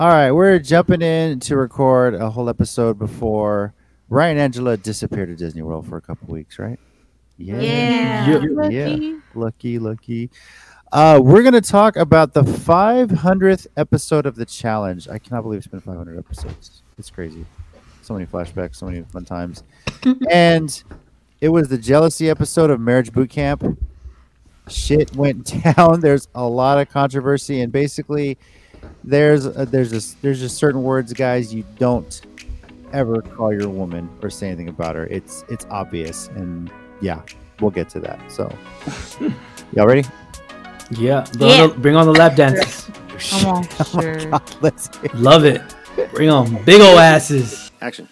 All right, we're jumping in to record a whole episode before Ryan and Angela disappeared to Disney World for a couple weeks, right? Yeah. Yeah. Yeah. Lucky, lucky. Uh, we're going to talk about the 500th episode of the challenge. I cannot believe it's been 500 episodes. It's crazy. So many flashbacks, so many fun times. and it was the jealousy episode of Marriage Boot Camp. Shit went down. There's a lot of controversy, and basically, there's a, there's just there's just certain words, guys, you don't ever call your woman or say anything about her. It's it's obvious, and yeah, we'll get to that. So, y'all ready? Yeah. Bring, Yeah. On the, bring on the lap dances. Come on, Oh. God, let's Love it. Bring on big ol' asses. action.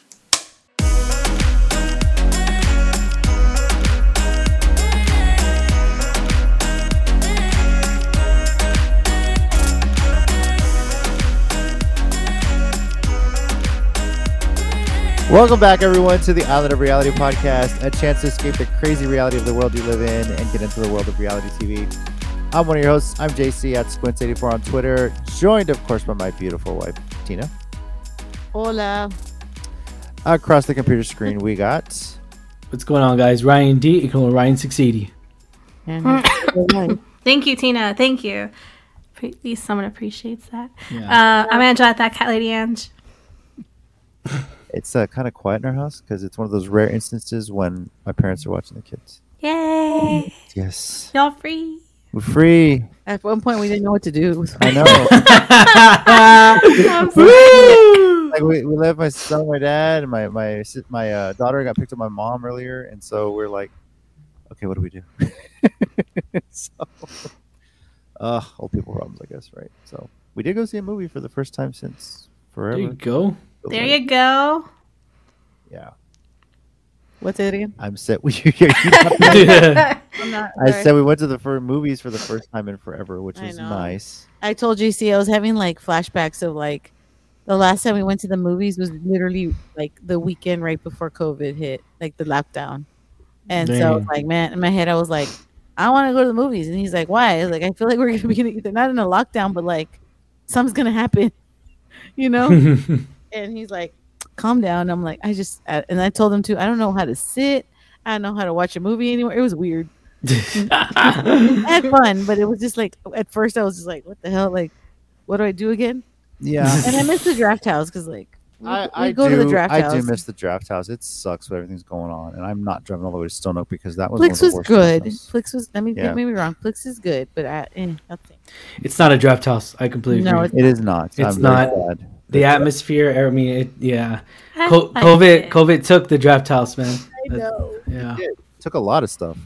Welcome back, everyone, to the Island of Reality podcast, a chance to escape the crazy reality of the world you live in and get into the world of reality TV. I'm one of your hosts. I'm JC at Squints84 on Twitter, joined, of course, by my beautiful wife, Tina. Hola. Across the computer screen, we got. What's going on, guys? Ryan D. Equal Ryan 680. And Thank you, Tina. Thank you. Pre- At least someone appreciates that. Yeah. Uh, I'm Angela, at that cat lady Ange. It's uh, kind of quiet in our house because it's one of those rare instances when my parents are watching the kids. Yay! Yes, Y'all free? we're free. at one point, we didn't know what to do. I know. I'm so- Woo! like we, we left my son, my dad, and my my my uh, daughter got picked up by my mom earlier, and so we're like, okay, what do we do? so, uh, old people problems, I guess, right? So we did go see a movie for the first time since forever. There you forever. Go. there you go. Yeah, What's it again? I'm set. We, yeah. I'm not. I said we went to the first movies for the first time in forever, which I was nice. I told JC I was having like flashbacks of like the last time we went to the movies was literally like the weekend right before COVID hit, like the lockdown. And so I was like, man, in my head I was like, I want to go to the movies, and he's like, why? I was like, I feel like we're gonna be in, they're not in a lockdown, but like something's gonna happen, you know? and he's like, calm down. I'm like, I just, and I told him to, I don't know how to sit. I don't know how to watch a movie anymore. It was weird. I had fun, but it was just like at first I was just like, what the hell? Like, what do I do again? Yeah. And I miss the draft house because like we, I, we I go do, to the draft house. I house. do miss the draft house. It sucks when everything's going on, and I'm not driving all the way to Stone Oak because that was one Flix was good. draft houses. Flix was. I mean, Yeah. don't get me wrong. Flix is good, but I, eh, nothing. it's not a draft house. I completely No, agree. It is not. It's I'm not. sad. The atmosphere, I mean, it, yeah. I Co- COVID, it. COVID took the draft house, man. I know. Yeah. took a lot of stuff.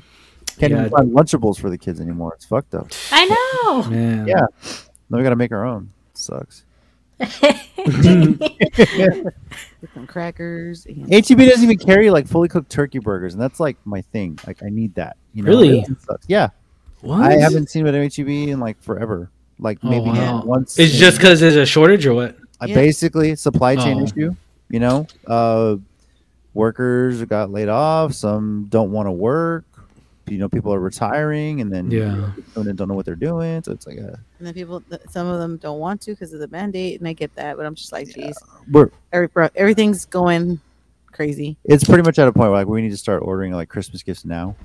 Can't Yeah. even find Lunchables for the kids anymore. It's fucked up. I know. Man. Yeah. Now we got to make our own. sucks. Some crackers. And HEB doesn't even carry like fully cooked turkey burgers, and that's like my thing. Like I need that. You know? Really? Yeah. What? I haven't seen it at HEB in like forever. Like Oh, maybe wow. once. It's in- just because there's a shortage or what? Yeah. basically supply chain Oh. issue. You know, uh, workers got laid off. Some don't want to work. You know, people are retiring, and then Yeah. and then don't know what they're doing. So it's like a and then people, some of them don't want to because of the mandate, and I get that, but I'm just like, geez, we're every, everything's going crazy. it's pretty much at a point where like we need to start ordering like Christmas gifts now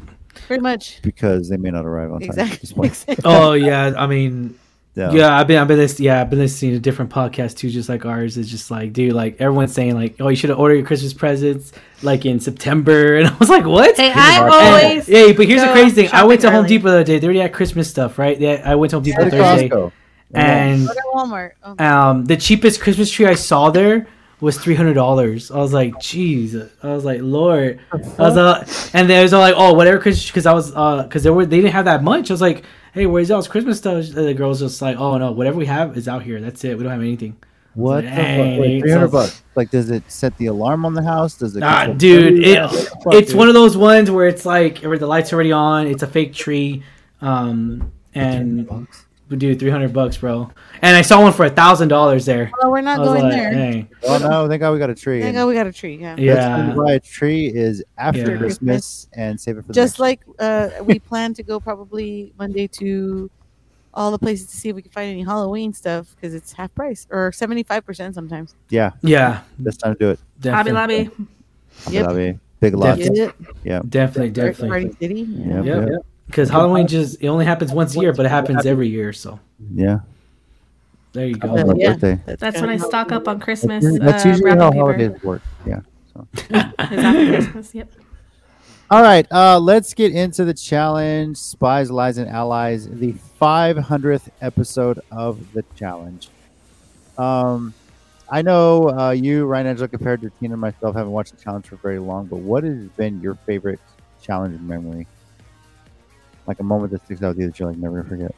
Pretty much. because they may not arrive on time. At this point. exactly. Oh yeah, I mean, Yeah. yeah, I've been, I've been, lis- yeah, I've been listening to different podcasts too, just like ours. It's just like, dude, like everyone's saying, like, oh, you should have ordered your Christmas presents like in September, and I was like, what? Hey, I Market. And- always. yeah, but here's the crazy thing. I went to shopping Home. Depot the other day. They already had Christmas stuff, right? They, I went to Home Depot Go to Thursday, Costco. and Walmart. Oh, um, the cheapest Christmas tree I saw there was three hundred dollars. I was like, jeez. I was like, Lord. I was uh, and they was all like, oh, whatever, because I was uh, because they were they didn't have that much. I was like, hey, where's y'all's Christmas stuff? And the girls just like, oh no, whatever we have is out here. That's it. We don't have anything. What? Three hundred bucks. Like, does it set the alarm on the house? Does it? Nah, dude, it, What the fuck, it's dude? one of those ones where it's like where the lights already on. It's a fake tree, um, and Bucks? we do three hundred bucks, bro. And I saw one for a thousand dollars there. well, we're not going like, there. hey, Oh no! Thank God we got a tree. Thank God we got a tree. Yeah. best yeah. time buy a tree is after Yeah. Christmas and save it for the Just next like uh, we plan to go probably Monday to all the places to see if we can find any Halloween stuff because it's half price or seventy five percent sometimes. Yeah, Yeah, that's time to do it. Hobby definitely, Lobby. Yep. Lobby, Big lots. Definitely. Yep. definitely, definitely. Party City. Yeah. Yep. Yep, yep. Because Halloween just it only happens once a year, but it happens every year. So Yeah, there you go. my Yeah. birthday. That's when I stock up on Christmas. That's uh, usually wrapping how paper. holidays work. Yeah. So. Is after Christmas. Yep. All right, uh, let's get into the challenge. Spies, Lies, and Allies, the 500th episode of the challenge. Um, I know uh, you, Ryan Angela, compared to Tina and myself, haven't watched the challenge for very long, but what has been your favorite challenge in memory? Like a moment that sticks out with you that you're like never gonna forget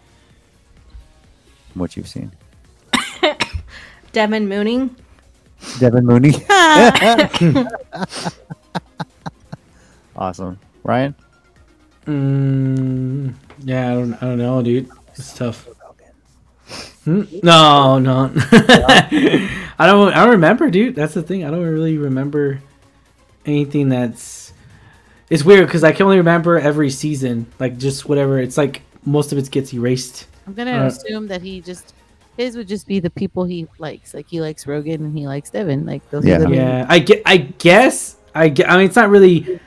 from what you've seen. Devin Mooning. Devin Mooney. awesome. Ryan? Mm, yeah, I don't, I don't know, dude. It's tough. Hmm? No, no. I don't. I don't remember, dude. That's the thing. I don't really remember anything that's. It's weird because I can only remember every season, like just whatever. It's like most of it gets erased. I'm gonna Uh, assume that he just his would just be the people he likes. Like he likes Rogan and he likes Devin. Like those Yeah. are the main- Yeah, I get. I guess. I get. I mean, it's not really.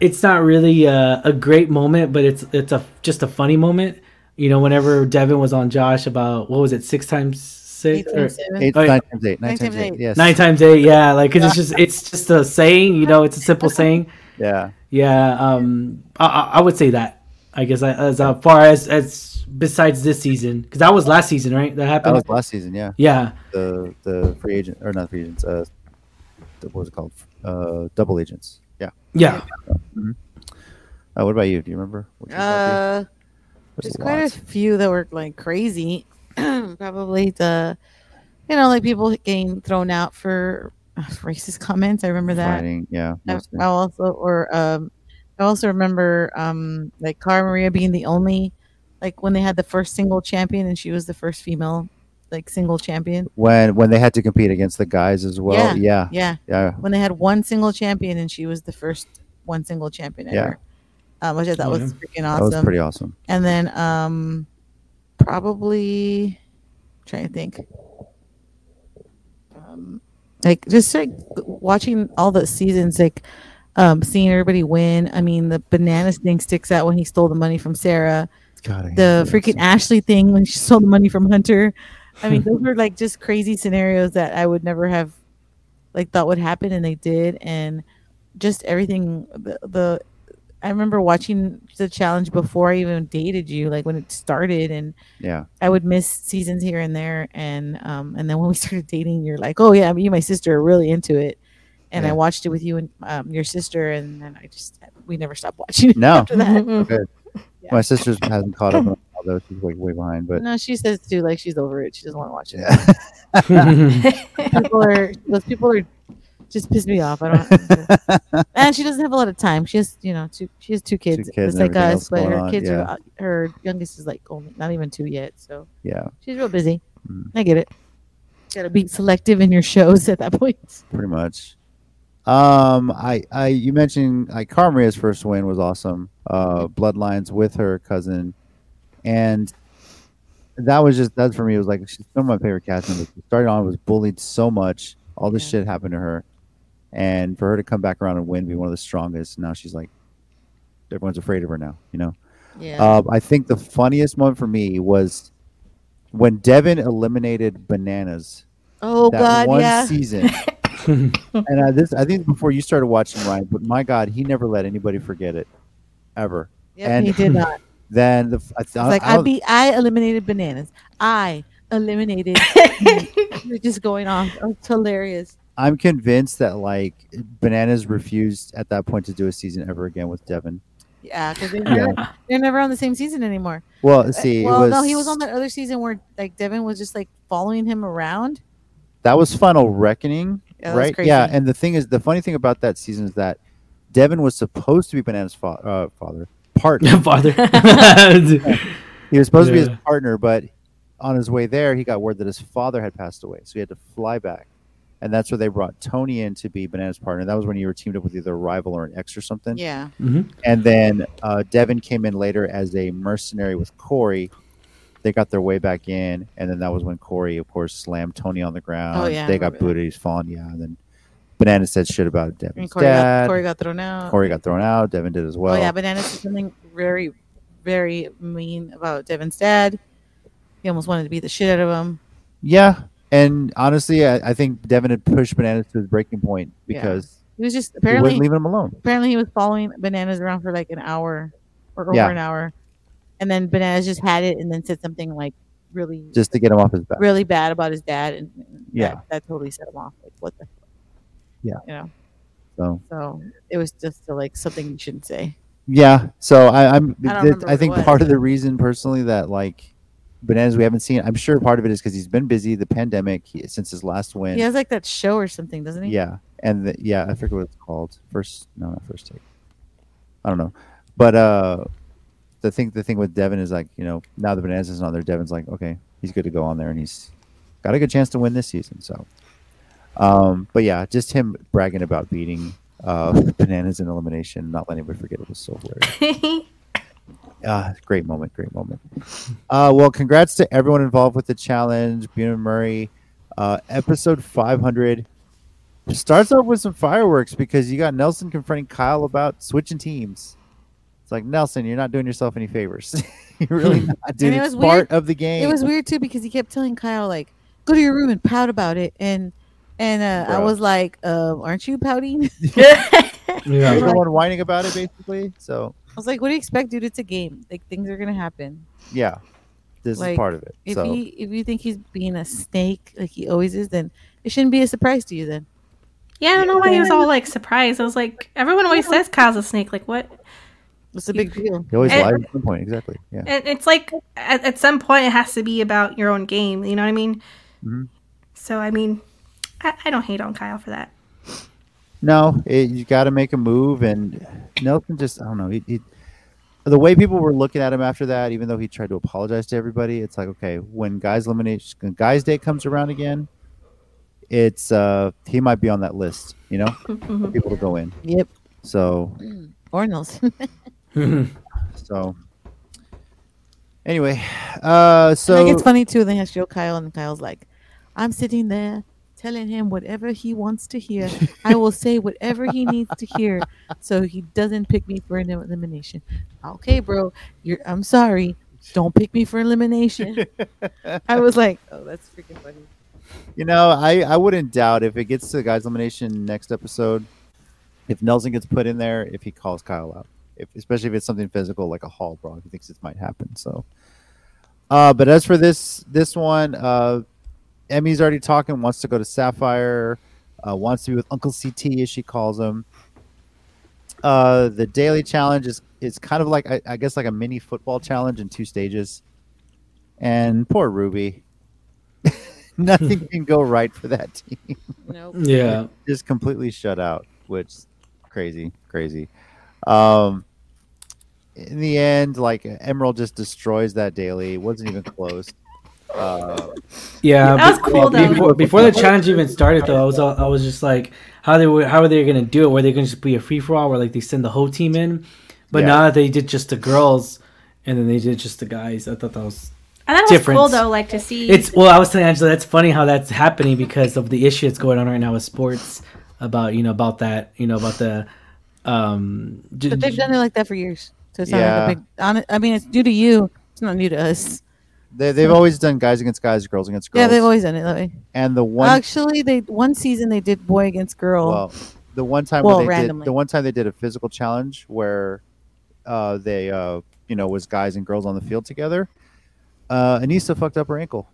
It's not really a, a great moment, but it's it's a just a funny moment. You know, whenever Devin was on Josh about what was it, six times six Eight or times seven. Eight, Oh, yeah. nine times eight. Nine, Nine times times eight. eight. Yes. nine times eight? Yeah, like 'cause it's just it's just a saying. You know, it's a simple saying. Yeah. Yeah, um, I, I I would say that. I guess as uh, far as as besides this season, because that was last season, right? That happened. That happened. was last season, yeah. yeah, The the free agent or not free agents, uh the, what was it called? Uh double agents. Yeah. yeah. Uh, what about you? Do you remember? What you Uh, There's there's a quite lot. a few that were like crazy. Probably the, you know, like people getting thrown out for uh, racist comments. I remember that. Fighting, yeah. I. I also or um, I also remember um like Cara Maria being the only, like when they had the first single champion and she was the first female, like single champion. When when they had to compete against the guys as well. Yeah. Yeah. Yeah, Yeah. when they had one single champion and she was the first one single champion Yeah. ever. Um, which I thought Oh, was yeah. freaking That was pretty awesome. and then um probably trying to think um like just like watching all the seasons like um seeing everybody win i mean the bananas thing sticks out when he stole the money from sarah. God, the freaking ashley thing when she stole the money from hunter. I mean those were like just crazy scenarios that i would never have like thought would happen and they did and just everything the, the i remember watching the challenge before i even dated you like when it started and Yeah. i would miss seasons here and there and um and then when we started dating you're like oh yeah you and my sister are really into it and i watched it with you and um, your sister and then i just we never stopped watching it No. after that Good. Yeah. My sister's hasn't caught up on all those. She's like way behind, but no she says too like she's over it she doesn't want to watch it yeah. people are those people are just piss me off. I don't. and she doesn't have a lot of time. She has, you know, two. She has two kids, Two kids just like us. But her on, kids yeah. are. Her youngest is like only not even two yet, so yeah, she's real busy. Mm. I get it. Got to be selective in your shows at that point. pretty much. Um, I, I, you mentioned like Cara Maria's first win was awesome. Uh, Bloodlines with her cousin, and that was just that for me. It was like she's one of my favorite cast members. She started on was bullied so much, all this Yeah. shit happened to her, and for her to come back around and win, be one of the strongest. Now she's like, everyone's afraid of her now. You know. Yeah. Um, I think the funniest moment for me was when Devin eliminated Bananas oh that God, one yeah. season. and uh, this, I think before you started watching Ryan, but my God, he never let anybody forget it, ever. Yep, and- he did not. Then the, I, It's like I, I don't- I eliminated bananas. I eliminated. You're just going off. It's hilarious. I'm convinced that like Bananas refused at that point to do a season ever again with Devin. Yeah, because they're, Yeah. never- they're never on the same season anymore. Well, see, well, it was no, he was on that other season where like Devin was just like following him around. that was Final Reckoning, Yeah, right? Yeah, and the thing is, the funny thing about that season is that Devin was supposed to be Bananas' fa- uh, father, partner. Father. He was supposed to be his partner, but on his way there, he got word that his father had passed away, so he had to fly back, and that's where they brought Tony in to be Bananas' partner. That was when you were teamed up with either a rival or an ex or something. Yeah, And then uh, Devin came in later as a mercenary with Corey. they got their way back in, and then that was when Corey, of course, slammed Tony on the ground. Oh, yeah, I they got remember that. booted. He's falling. Yeah, and then Banana said shit about Devin's And Corey got, dad. Corey got thrown out. Corey got thrown out. Devin did as well. oh yeah, Banana said something very, very mean about Devin's dad. He almost wanted to beat the shit out of him. Yeah, and honestly, I, I think Devin had pushed Bananas to his breaking point because He was just apparently leaving him alone. apparently he was following Bananas around for like an hour or over Yeah. an hour, and then Bananas just had it and then said something like really, just to get him off his back. really bad about his dad, and and Yeah. that, that totally set him off. Like what the, Yeah. you know. So So it was just like something you shouldn't say. yeah, so I, I'm. I th- I think part of the reason, personally, that like Bananas we haven't seen. I'm sure part of it is because he's been busy. The pandemic he, since his last win. He has like that show or something, doesn't he? Yeah, and the, yeah, I forget what it's called. First, no, not first take. I don't know, but uh, the thing, the thing with Devin is like, you know, now the Bananas is on there. Devin's like, okay, he's good to go on there, and he's got a good chance to win this season. So, um, but yeah, just him bragging about beating uh Bananas in elimination, not letting anybody forget it was so hilarious. Ah, great moment, great moment. Uh, well, congrats to everyone involved with the challenge. Bunim Murray, uh, episode 500 starts off with some fireworks because you got Nelson confronting Kyle about switching teams. It's like Nelson, you're not doing yourself any favors. you're really not doing it it. was It's part weird- of the game. It was weird too because he kept telling Kyle like, "Go to your room and pout about it," and and uh, I was like, uh, "Aren't you pouting?" You're Yeah. the one whining about it, basically. So I was like, "What do you expect, dude? It's a game. Like things are gonna happen. yeah, this Like, is part of it. If so he if you think he's being a snake like he always is, then it shouldn't be a surprise to you. Then Yeah, I don't know why he was all like surprised. I was like, everyone always says Kyle's a snake. Like, what? what's the big deal? he always lies at some point. Exactly. Yeah. And it's like at, at some point it has to be about your own game. You know what I mean? Mhm. So I mean, I, I don't hate on Kyle for that. No, it, you got to make a move, and Nelson just I don't know. He, he, the way people were looking at him after that, even though he tried to apologize to everybody, it's like okay, when guys elimination, when guys day comes around again, it's uh he might be on that list, you know, Mhm. people to go in. Yep, So or Nelson. so anyway, uh, So I think it's funny too. They have show Kyle, and Kyle's like, "I'm sitting there." Telling him whatever he wants to hear, I will say whatever he needs to hear, so he doesn't pick me for an elimination. Okay, bro, you're. I'm sorry. Don't pick me for elimination. I was like, oh, that's freaking funny. You know, I, I wouldn't doubt if it gets to the guys elimination next episode, if Nelson gets put in there, if he calls Kyle out, if especially if it's something physical like a hall brawl, he thinks it might happen. So, uh, but as for this this one, uh, Emmy's already talking, wants to go to Sapphire, uh, wants to be with Uncle CT as she calls him. Uh, the daily challenge is is kind of like I, I guess like a mini football challenge in two stages, and poor Ruby. Nothing can go right for that team. Nope. yeah. Just completely shut out, which crazy, crazy. Um, in the end, like Emerald just destroys that daily. It wasn't even close. Uh, Yeah, That was cool, though. Before, before the challenge even started, though, I was I was just like, how they were how are they gonna do it? Were they gonna just be a free for all, where like they send the whole team in? But Yeah. now that they did just the girls, and then they did just the guys, I thought that was I thought it was Difference. cool though, like to see. it's. Well, I was telling Angela that's funny how that's happening because of the issue that's going on right now with sports about you know about that you know about the um. But they've done it like that for years. So it's not Yeah. like a big. I mean, it's new to you. It's not new to us. They, they've always done guys against guys, girls against girls. Yeah, they've always done it that way. and the one Actually, they one season they did boy against girl. well, the one time Well, where they randomly. did the one time they did a physical challenge where uh, they uh, you know was guys and girls on the field together. Uh, Aneesa fucked up her ankle.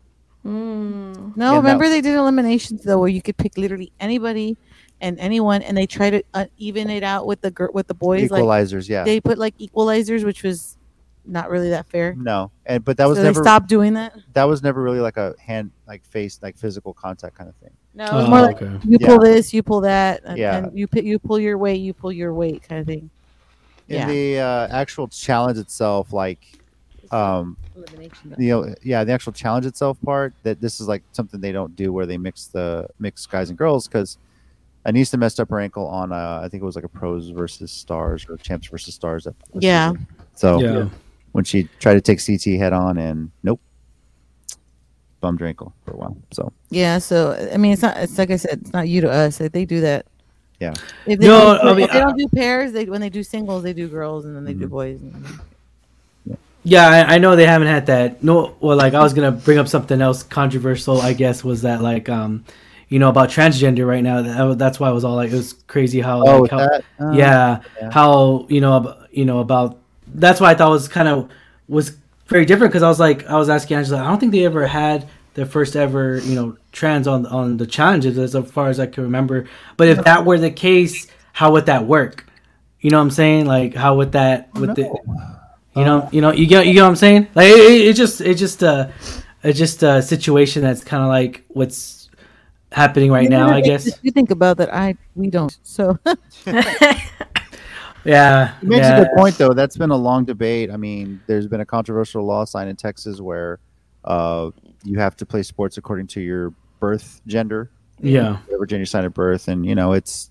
Mm. no, yeah, remember they did eliminations though, where you could pick literally anybody and anyone, and they try to uh, even it out with the gir- with the boys. Like Equalizers, yeah. they put like equalizers, which was not really that fair. no, and but that was so never they stopped doing that. that was never really like a hand like face like physical contact kind of thing. No, it was Oh, more like okay. you Yeah. pull this, you pull that, and, Yeah. and you pi- you pull your weight, you pull your weight, kind of thing. In Yeah. the uh, actual challenge itself, like um, you know, yeah, the actual challenge itself part that this is like something they don't do where they mix the mix guys and girls because Aneesa messed up her ankle on uh, I think it was like a pros versus stars or champs versus stars. That Yeah. So Yeah. When she tried to take CT head on and nope, bummed her ankle for a while. So Yeah, so I mean, it's not. It's like I said, it's not you to us. Like, they do that. Yeah. If they, No, don't, I mean, if they don't do pairs, they when they do singles, they do girls, and then they do Mhm. boys. And Yeah, I, I know they haven't had that. No, well, like I was gonna bring up something else controversial. I guess was that like um, you know about transgender right now. That, that's why I was all like it was crazy how oh, like how that, uh, yeah, yeah. how you know ab- you know about that's why I thought was kind of was very different because I was like I was asking Angela I don't think they ever had their first ever you know trans on on the challenges as far as I can remember. But if that were the case how would that work? You know what I'm saying? Like how would that with the you know you know you get you get what I'm saying? Like it, it, it just it just uh it's just a situation that's kind of like what's happening right now I guess. you think about that. I we don't. So yeah You mentioned yeah. a good point though. That's been a long debate. I mean, there's been a controversial law signed in Texas where uh, you have to play sports according to your birth gender, yeah Virginia signed at birth, and you know it's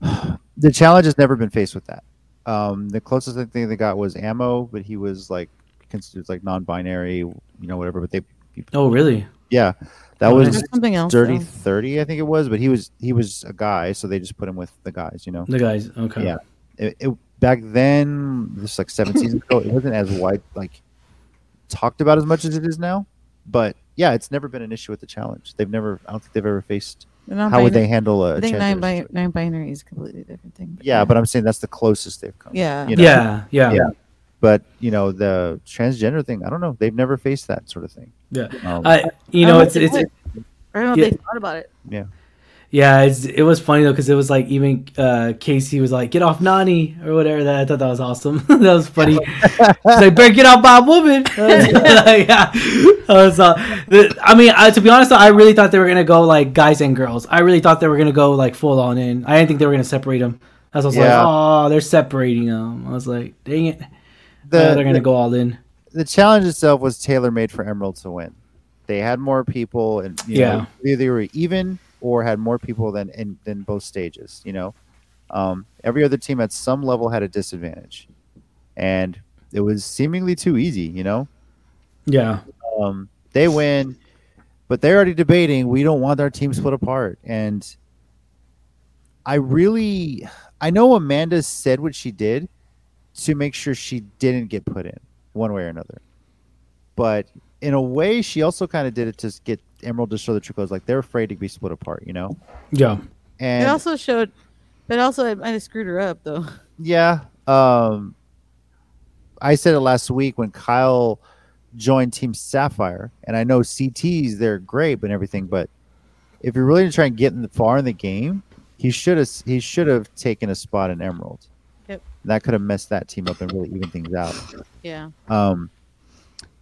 the challenge has never been faced with that. Um, the closest thing they got was ammo, but he was like considered like non-binary, you know, whatever. But they, oh really yeah, that Oh, was something else. dirty though. thirty, I think it was. But he was he was a guy, so they just put him with the guys, you know. the guys okay Yeah. It, it back then this like seven seasons ago it wasn't as wide like talked about as much as it is now but yeah it's never been an issue with the challenge they've never i don't think they've ever faced how would they handle a I think transgender nine, bi- nine binary is a completely different thing. yeah but i'm saying that's the closest they've come yeah, you know? yeah, yeah, Yeah. but you know the transgender thing i don't know they've never faced that sort of thing Yeah. um, I, you know, hope it's they it's. I don't know Yeah. they thought about it. yeah, it's it was funny though because it was like even uh, Kaycee was like, "Get off Nany" or whatever. That I thought that was awesome. that was funny. She's like, "Better get off Bob Woman." Like, yeah, I was. Uh, the, I mean, I, to be honest, though, I really thought they were gonna go like guys and girls. I really thought they were gonna go like full on in. I didn't think they were gonna separate them. I was like, "Oh, they're separating them." I was like, "Dang it!" the, Yeah, they're gonna the, go all in. the challenge itself was tailor made for emerald to win they had more people and you Yeah. know, they were even or had more people than in than both stages you know? Um, every other team at some level had a disadvantage. And it was seemingly too easy you know? Yeah, um, they win but they're already debating we don't want our team split apart. And i really i know amanda said what she did to make sure she didn't get put in one way or another. But in a way she also kind of did it to get emerald to show the true colors like they're afraid to be split apart you know yeah, and it also showed, but also it might have screwed her up though. Yeah. Um I said it last week when Kyle joined Team Sapphire, and I know CTs they're great and everything, but if you're really trying to get in the far in the game, he should have he should have taken a spot in Emerald. Yep. That could have messed that team up and really even things out. Yeah. Um,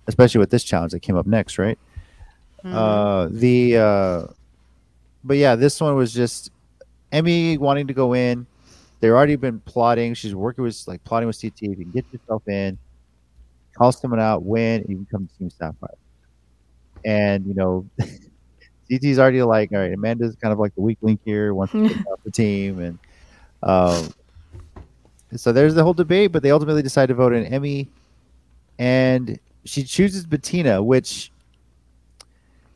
especially with this challenge that came up next, right? Uh, the uh, but yeah, this one was just Emmy wanting to go in. They've already been plotting. She's working with like plotting with CT. If You can get yourself in, call someone out, win, and you can come to Team Sapphire. And you know, CT's already like, all right, Amanda's kind of like the weak link here, wants to take off the team, and um, so there's the whole debate. But they ultimately decide to vote in Emmy, and she chooses Bettina, which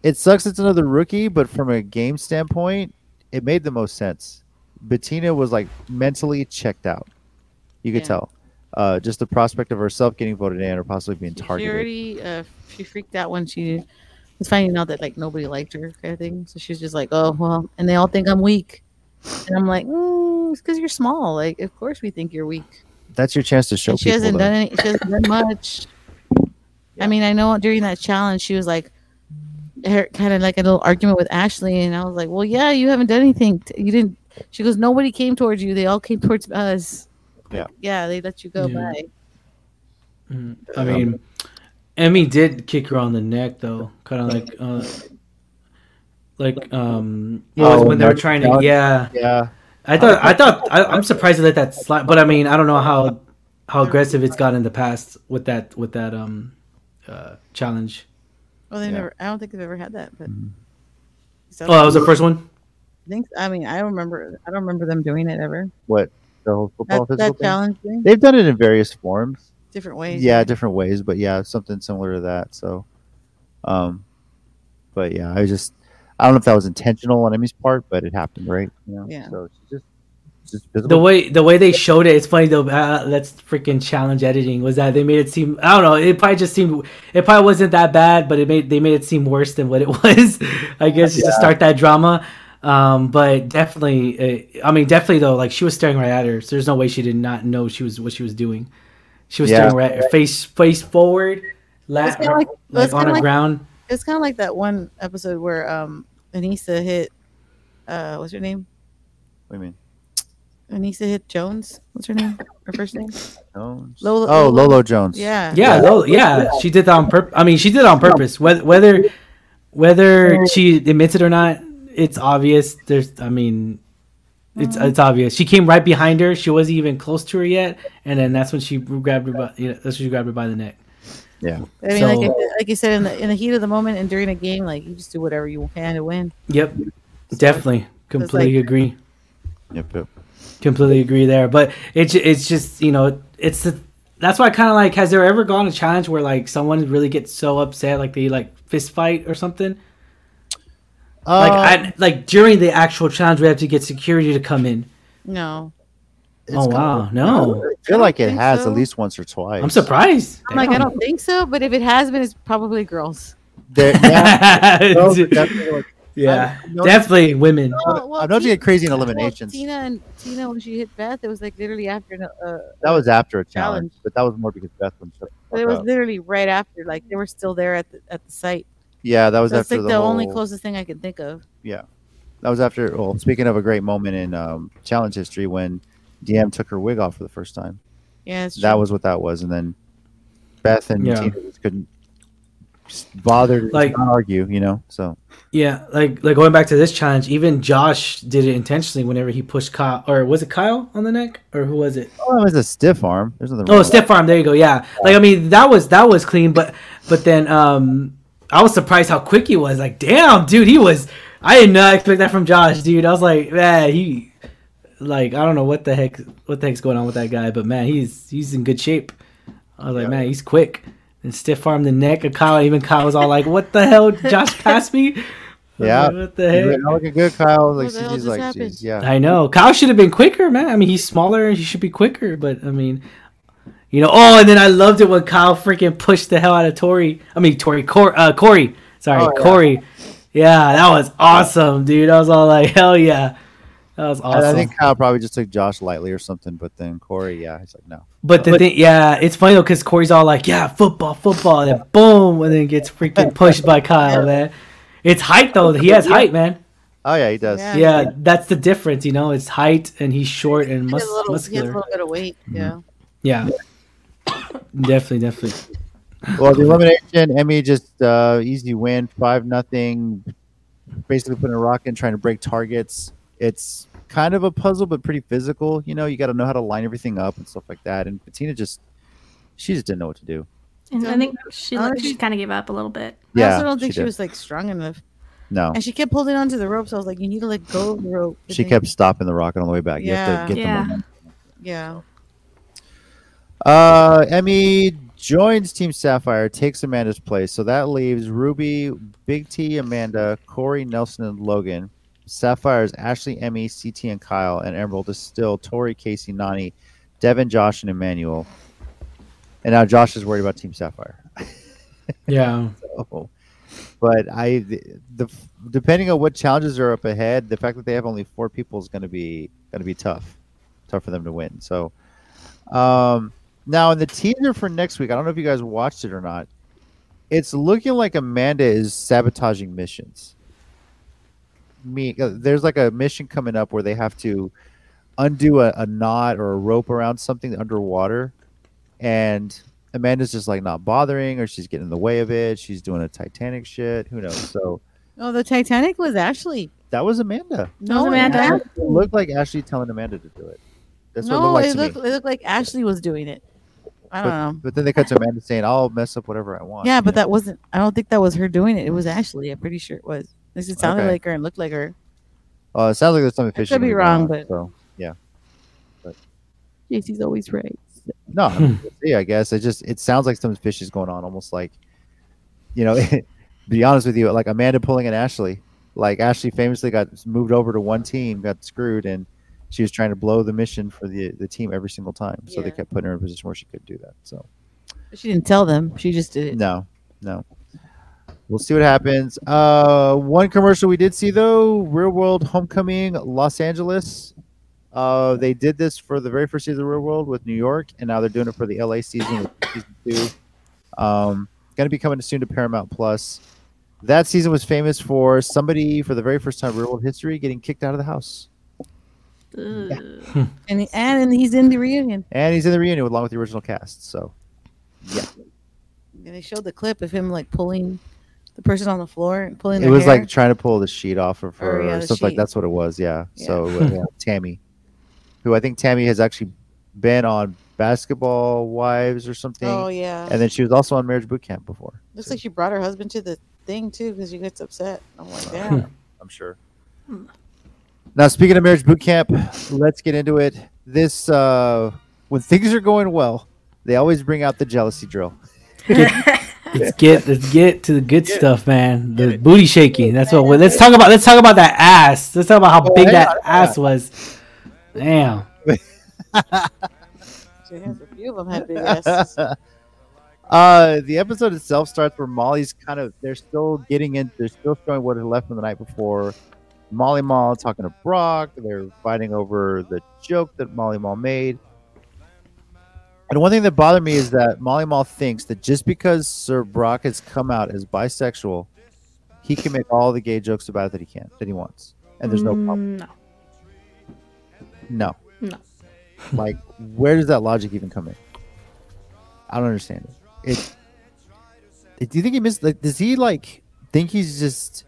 it sucks it's another rookie, but from a game standpoint, it made the most sense. Bettina was like mentally checked out. You could Yeah. tell. Uh, just the prospect of herself getting voted in or possibly being She targeted. already uh, she freaked out when she was finding out that like nobody liked her kind of thing. So she was just like, oh well, and they all think I'm weak, and I'm like, mm, it's because you're small. Like of course we think you're weak. That's your chance to show And she people. hasn't though. done any. She hasn't done much. I mean, I know during that challenge she was like, her kind of like a little argument with Ashley, and I was like, well, yeah, you haven't done anything. t- You didn't. She goes, nobody came towards you. They all came towards us. Yeah. Yeah, they let you go Yeah. by. Mm, I mean, Emmy did kick her on the neck though, kind of like, uh, like um, what Oh, when they were trying to, yeah. Yeah. I thought, I thought, I, I'm surprised they let that slide, but I mean, I don't know how how aggressive it's gotten in the past with that with that um uh challenge. Well, they Yeah. never. I don't think they've ever had that, but. Mhm. So Oh, that was the first one. I think. I mean, I don't remember. I don't remember them doing it ever. What the whole football That, physical that challenge thing, They've done it in various forms. different ways. Yeah, different ways, but yeah, something similar to that. So, um, But yeah, I just I don't know if that was intentional on Emmy's part, but it happened, right? You know? Yeah. So it's just the way the way they showed it, it's funny though. Uh, that's freaking challenge editing. Was that they made it seem? I don't know. It probably just seemed. It probably wasn't that bad, but it made they made it seem worse than what it was. I guess just to start that drama. Um, but definitely, uh, I mean, definitely though, like she was staring right at her. So there's no way she did not know she was what she was doing. She was Yeah. staring right her, face face forward, la- It's kinda like- like, on kinda the like- ground. It's kind of like that one episode where um Aneesa hit uh what's her name? What do you mean? Aneesa hit Jones. What's her name? Her first name? Jones? Lola- oh, Lola- Lolo Jones. Yeah. Yeah, yeah, yeah, she did that on purpose. I mean, she did it on purpose. Whether whether whether she admits it or not, it's obvious. There's, I mean, it's mm-hmm. it's obvious. She came right behind her. She wasn't even close to her yet, and then that's when she grabbed her. By, you know, that's when she grabbed her by the neck. Yeah. I mean, like, So- I- like you said, in the in the heat of the moment and during a game, like you just do whatever you can to win. Yep, definitely, completely agree. Yep. yep. Completely agree there. But it's it's just you know it's the that's why I kind of like has there ever gone a challenge where like someone really gets so upset like they like fist fight or something like Um, I, like during the actual challenge we have to get security to come in. No, it's oh kinda- wow, no, I feel like it has so. at least once or twice. I'm surprised. I'm like I don't think so. But if it has been, it's probably girls. There- yeah, girls are definitely like- yeah, I've definitely women. Well, well, I've known to get crazy in well, eliminations. Tina and Tina when she hit Beth, it was like literally after. an, Uh, That was after a challenge, Challenge. but that was more because Beth wouldn't shut the but it was up. literally right after. Like they were still there at the at the site. Yeah, that was That's after like the, the, only closest thing I can think of. Yeah, that was after. Well, speaking of a great moment in um, challenge history, when Diem took her wig off for the first time. Yeah, it's That was what that was, and then Beth and Yeah. Tina just couldn't just bother to Like- not argue, you know. So Yeah, like like going back to this challenge, even Josh did it intentionally whenever he pushed Kyle, or was it Kyle on the neck, or who was it? oh, it was a stiff arm. There's nothing. Oh, stiff arm. There you go. Yeah, like I mean that was that was clean, but but then um I was surprised how quick he was. Like, damn, dude, he was. I did not expect that from Josh, dude. I was like, man, he like I don't know what the heck what the heck's going on with that guy, but man, he's he's in good shape. I was like, Yeah. man, he's quick. And stiff arm the neck of Kyle. Even Kyle was all like, "What the hell? Josh passed me." Yeah. what the that. heck? You're looking good, Kyle. Like What the hell CT's just like, geez, yeah. I know Kyle should have been quicker, man. I mean, he's smaller. He should be quicker. But I mean, you know. Oh, and then I loved it when Kyle freaking pushed the hell out of Tori. I mean, Tori, Cor- uh, Corey. Sorry, Oh, yeah. Corey. Yeah, that was awesome, dude. I was all like, hell yeah, that was I- awesome. I think Kyle probably just took Josh lightly or something, but then Corey, yeah, he's like, no. but the thing, yeah, it's funny though because Corey's all like, yeah, football, football, and then boom, and then gets freaking pushed by Kyle, man. It's height though. He has height, man. Oh yeah, he does. Yeah. Yeah, that's the difference. You know, it's height, and he's short and He mus- has, a little, he has a little bit of weight. Mm-hmm. Yeah. Yeah. definitely, definitely. Well, the elimination, Emmy just uh, easy win, five nothing. Basically putting a rock in, trying to break targets. It's kind of a puzzle, but pretty physical. You know, you got to know how to line everything up and stuff like that. And Bettina just, she just didn't know what to do. And I think she I looked, think- she kind of gave up a little bit. Yeah, I Yeah, also don't think she, did. was like strong enough, No, and she kept holding onto the rope. So I was like, "You need to let go of the rope." She then- kept stopping the rocket on the way back. You have Yeah. to get Yeah. the momentum. Yeah. Uh, Emmy joins Team Sapphire, takes Amanda's place. So that leaves Ruby, Big T, Amanda, Corey, Nelson, and Logan. Sapphire's Ashley, Emmy, CT, and Kyle. And Emerald is still Tori, Kaycee, Nany, Devin, Josh, and Emmanuel. And now Josh is worried about Team Sapphire. Yeah. So, but I, the, the depending on what challenges are up ahead, the fact that they have only four people is going to be going to be tough, tough for them to win. So, um, now in the teaser for next week, I don't know if you guys watched it or not. It's looking like Amanda is sabotaging missions. Me, uh, there's like a mission coming up where they have to undo a, a knot or a rope around something underwater, and Amanda's just like not bothering, or she's getting in the way of it. She's doing a Titanic shit. Who knows? So Oh, the Titanic was Ashley. that was Amanda. No, was Amanda? It, It looked like Ashley telling Amanda to do it. That's what it no, looked like it to looked, it looked like Ashley was doing it. I don't know. But then they cut to Amanda saying, "I'll mess up whatever I want." Yeah, but know? that wasn't. I don't think that was her doing it. It was Ashley. I'm pretty sure it was. At least it sounded Okay. like her and looked like her. Uh, it sounds like there's something I could be wrong, on, but- so JC's always right. no, I mean, see. I guess it just it sounds like something fishy is going on, almost like you know, to be honest with you, like Amanda pulling an Ashley. Like Ashley famously got moved over to one team, got screwed, and she was trying to blow the mission for the the team every single time. So they kept putting her in a position where she could do that. So She didn't tell them. She just did it. no, no. We'll see what happens. Uh, one commercial we did see though, Real World Homecoming, Los Angeles. Uh, they did this for the very first season of Real World with New York, and now they're doing it for the LA season with season two. Um, going to be coming soon to Paramount Plus. That season was famous for somebody for the very first time in Real World history getting kicked out of the house, Ugh. And he, and he's in the reunion. and he's in the reunion along with the original cast. So yeah. And they showed the clip of him like pulling the person on the floor and pulling. it was hair. like trying to pull the sheet off of her, Or, yeah, or stuff like that's what it was. Yeah. Yeah. So yeah, Tami, who I think Tami has actually been on Basketball Wives or something, Oh yeah. and then she was also on Marriage Boot Camp before. Looks like she brought her husband to the thing too because he gets upset. I'm like, damn. I'm sure. Now, speaking of Marriage Boot Camp, let's get into it. This uh, when things are going well, they always bring out the jealousy drill. Let's get let's get to the good stuff, man. The booty shaking. That's what. we let's talk about. Let's talk about that ass. Let's talk about how Oh, big hang that on, hang ass was. Damn. She has a few of them have big asses. uh, the episode itself starts where Mally's kind of they're still getting in. They're still showing what had left from the night before. Mally Mall talking to Brock. They're fighting over the joke that Mally Mall made. And one thing that bothered me is that Mally Mall thinks that just because Sir Brock has come out as bisexual, he can make all the gay jokes about it that he can, that he wants, and there's no problem. Mm, No. No. No. Like, where does that logic even come in? I don't understand it. It. it- do you think he missed? Like, does he like think he's just?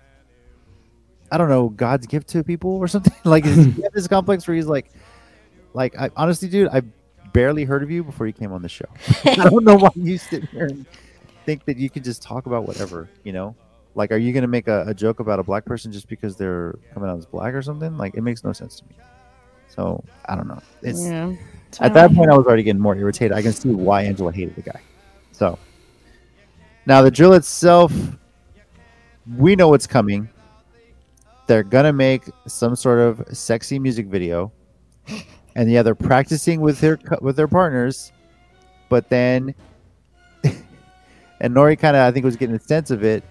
I don't know, God's gift to people or something. like, does he have this complex where he's like, like, I honestly, dude, I barely heard of you before you came on the show. I don't know why you sit here and think that you can just talk about whatever. You know, like, are you gonna make a, a joke about a black person just because they're coming out as black or something? Like, it makes no sense to me. So I don't know. It's yeah. at that point I was already getting more irritated. I can see why Angela hated the guy. So now the drill itself, we know what's coming. They're gonna make some sort of sexy music video, and yeah, they're practicing with their with their partners, but then, and Nori kind of I think was getting a sense of it.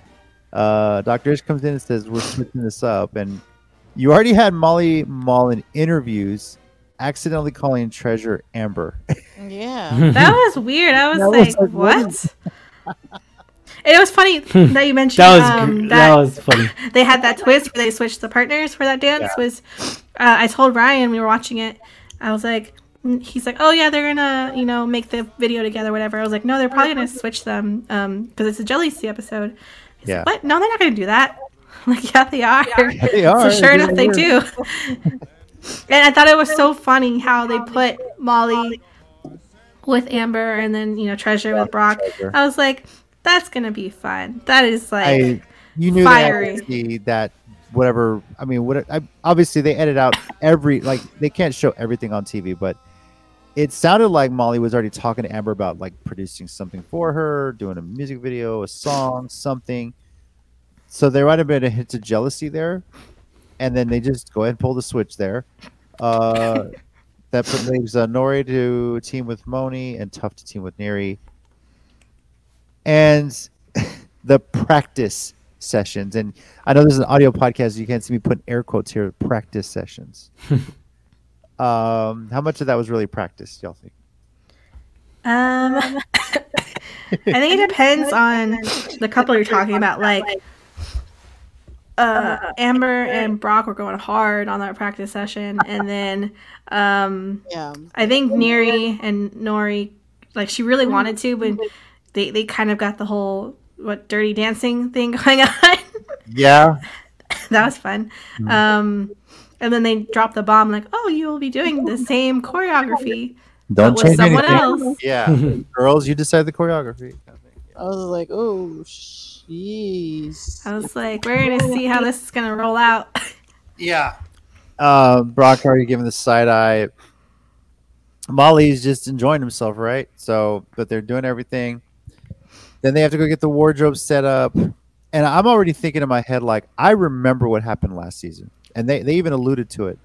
Uh, Doctor Ish comes in and says we're switching this up, and you already had Mally Mall in interviews accidentally calling Treasure Amber. Yeah. That was weird. I was That was like, like, what what? And it was funny that you mentioned That was um, that, that was funny. they had that twist where they switched the partners for that dance. Was uh, I told Ryan we were watching it. I was like, he's like, oh yeah, they're gonna you know make the video together, whatever. I was like, no, they're probably gonna switch them um because it's a jealousy episode. He's Yeah. like, what? No, they're not gonna do that. I'm like, yeah, they are. They are. So sure enough, they do. and I thought it was so funny how they put Mally with Amber and then you know Treasure with Brock. Treasure. I was like, that's gonna be fun. That is like, I, you knew fiery. they had see that whatever. I mean, what? I, obviously, they edit out every like they can't show everything on TV, but it sounded like Mally was already talking to Amber about like producing something for her, doing a music video, a song, something. So there might have been a hint of jealousy there, and then they just go ahead and pull the switch there. Uh, that put, leaves uh, Nori to team with Moni and Tough to team with Neri. And the practice sessions. And I know this is an audio podcast, so you can't see me putting air quotes here. Practice sessions. um, how much of that was really practice, y'all think? um, I think it depends on the couple you're talking about. Like, uh, Amber and Brock were going hard on that practice session, and then um, Yeah. I think Neri and Nori, like she really wanted to, but they they kind of got the whole what dirty dancing thing going on. Yeah. that was fun. Mm-hmm. Um, and then they drop the bomb like, "Oh, you will be doing the same choreography Don't with change someone anything. else." Yeah. Girls, you decide the choreography. I was like, oh, jeez. I was like, "We're gonna see how this is gonna roll out." Yeah. Uh, Brock already giving the side eye. Mally's just enjoying himself, right? So, but they're doing everything. Then they have to go get the wardrobe set up, and and I'm already thinking in my head like I remember what happened last season, and they they even alluded to it.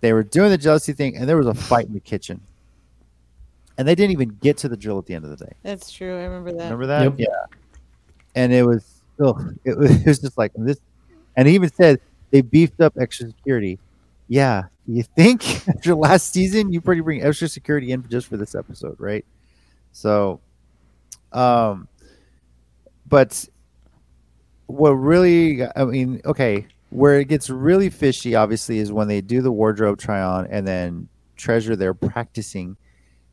They were doing the jealousy thing, and there was a fight in the kitchen, and they didn't even get to the drill at the end of the day. That's true. I remember that. Remember that? Yep. Yeah. And it was, ugh, it was, it was just like this. And he even said they beefed up extra security. Yeah, you think after last season you pretty bring extra security in just for this episode, right? So, um, but what really, I mean, okay, where it gets really fishy, obviously, is when they do the wardrobe try on and then Treasure they're practicing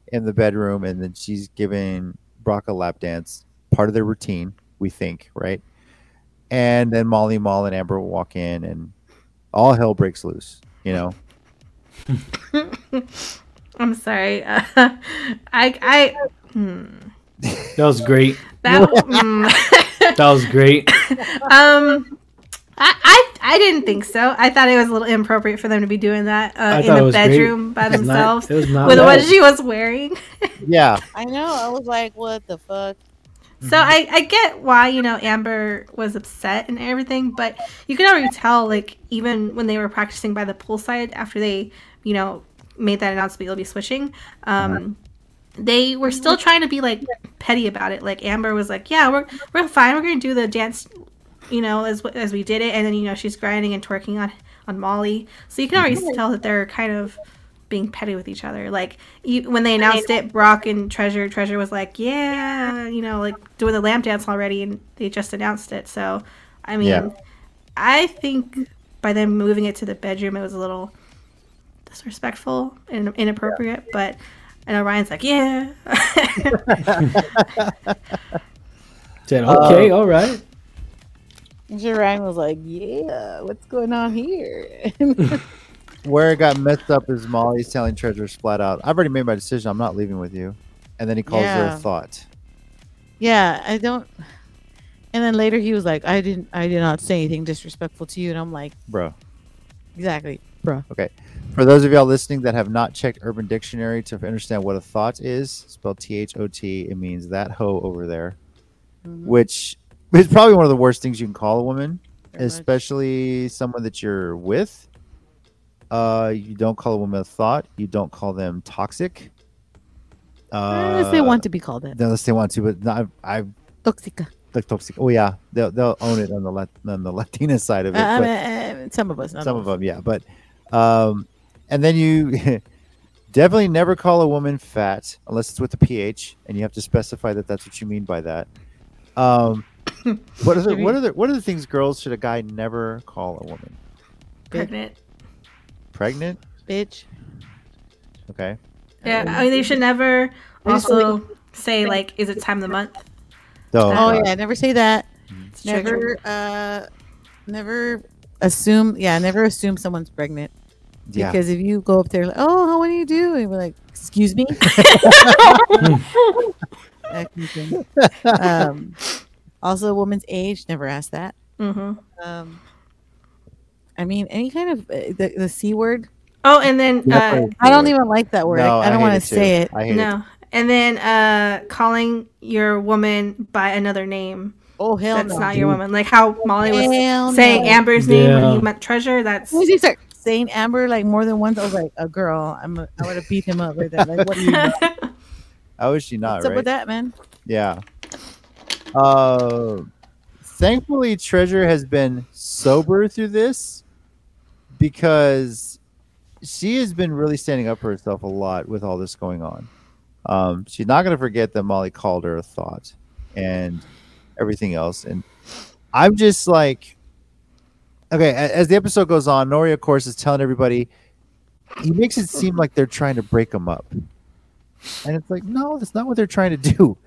in the bedroom, and then she's giving Brock a lap dance, part of their routine, we think, right? And then Mally, Mal, and Amber walk in, and all hell breaks loose. You know, I'm sorry. Uh, I I hmm. That was great. that hmm. That was great. um. I, I, I didn't think so. I thought it was a little inappropriate for them to be doing that uh, in the was great. bedroom by It was not- themselves it was not with what bad. she was wearing. yeah, I know. I was like, what the fuck? So I, I get why, you know, Amber was upset and everything, but you can already tell, like, even when they were practicing by the poolside after they, you know, made that announcement you'll be switching, um, they were still trying to be, like, petty about it. Like, Amber was like, yeah, we're, we're fine. We're going to do the dance, you know, as as we did it. And then, you know, she's grinding and twerking on, on Mally. So you can already mhm. tell that they're kind of being petty with each other. Like you, when they announced it, Brock and Treasure, Treasure was like, "Yeah, you know, like doing the lamp dance already," and they just announced it. So, I mean, Yeah. I think by them moving it to the bedroom, it was a little disrespectful and inappropriate. But I know Ryan's like, "Yeah." Said uh, okay, all right. And Ryan was like, yeah, what's going on here? where it got messed up is Mally's telling Treasure flat out, "I've already made my decision. I'm not leaving with you." And then he calls her a thought. yeah, I don't. And then later he was like, I didn't, I did not say anything disrespectful to you. And I'm like, Bro, exactly, bro. For those of y'all listening that have not checked Urban Dictionary to understand what a thought is, spelled T H O T, it means that hoe over there, Mhm. which is probably one of the worst things you can call a woman, Very much. especially someone that you're with. Uh, you don't call a woman a thought. You don't call them toxic. Uh, Unless they want to be called that. Unless they want to, but not, I Toxica. like toxic. Oh yeah, they'll they'll own it on the Lat- on the Latina side of it. Uh, I mean, uh, some of us. some of them yeah but um and then you definitely never call a woman fat unless it's with a ph and you have to specify that that's what you mean by that um what are the what are the what are the things girls should a guy never call a woman Pregnant. pregnant bitch. okay Yeah, I mean, they should never also say like, "Is it time of the month?" Oh uh, yeah, never say that. It's Never, triggered. uh, never assume. Yeah, never assume someone's pregnant. Yeah Because if you go up there, like, oh, how what do you do? And we're like, excuse me. That kind of thing. um, also, a woman's age. Never ask that. hmm Um, I mean, any kind of uh, the, the c word. Oh, and then uh, I don't even like that word. No, I, I don't want to say it. i hate it no, and then uh, calling your woman by another name. Oh hell that's no! not your woman. Like how Mally was Hell saying no. Amber's name when Yeah. he meant treasure. That's As soon as he start saying Amber like more than once, I was like, a girl. I'm. A, I would have beat him up right there. Like, what are you? doing? how is she not What's up with that, man? Yeah. Uh, thankfully, Treasure has been sober through this because she has been really standing up for herself a lot with all this going on. Um, she's not going to forget that Mally called her a thought and everything else. And I'm just like, okay, as the episode goes on, Nori, of course, is telling everybody, he makes it seem like they're trying to break them up. And it's like, no, that's not what they're trying to do.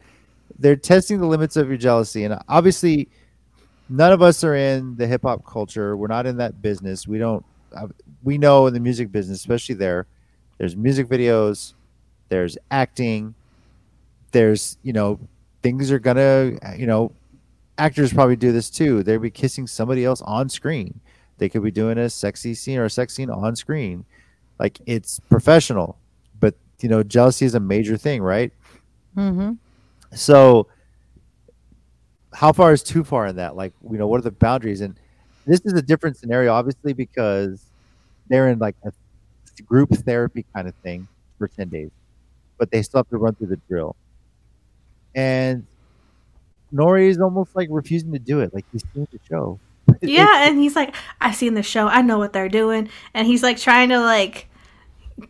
They're testing the limits of your jealousy. And obviously none of us are in the hip hop culture. We're not in that business. We don't uh, we know in the music business especially there there's music videos there's acting there's you know things are gonna you know actors probably do this too They'd be kissing somebody else on screen they could be doing a sexy scene or a sex scene on screen like it's professional but you know jealousy is a major thing right Mm-hmm. so how far is too far in that? Like, you know, what are the boundaries? And this is a different scenario, obviously, because they're in like a group therapy kind of thing for 10 days, but they still have to run through the drill. And Nori is almost like refusing to do it. Like he's seen the show. Yeah, and he's like, I've seen the show. I know what they're doing. And he's like trying to like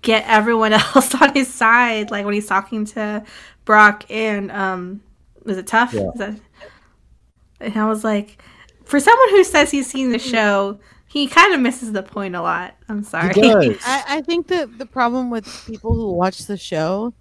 get everyone else on his side. Like when he's talking to Brock and um, was it tough? Yeah. That... And I was like, for someone who says he's seen the show, he kind of misses the point a lot. I'm sorry. He does. I, I think that the problem with people who watch the show,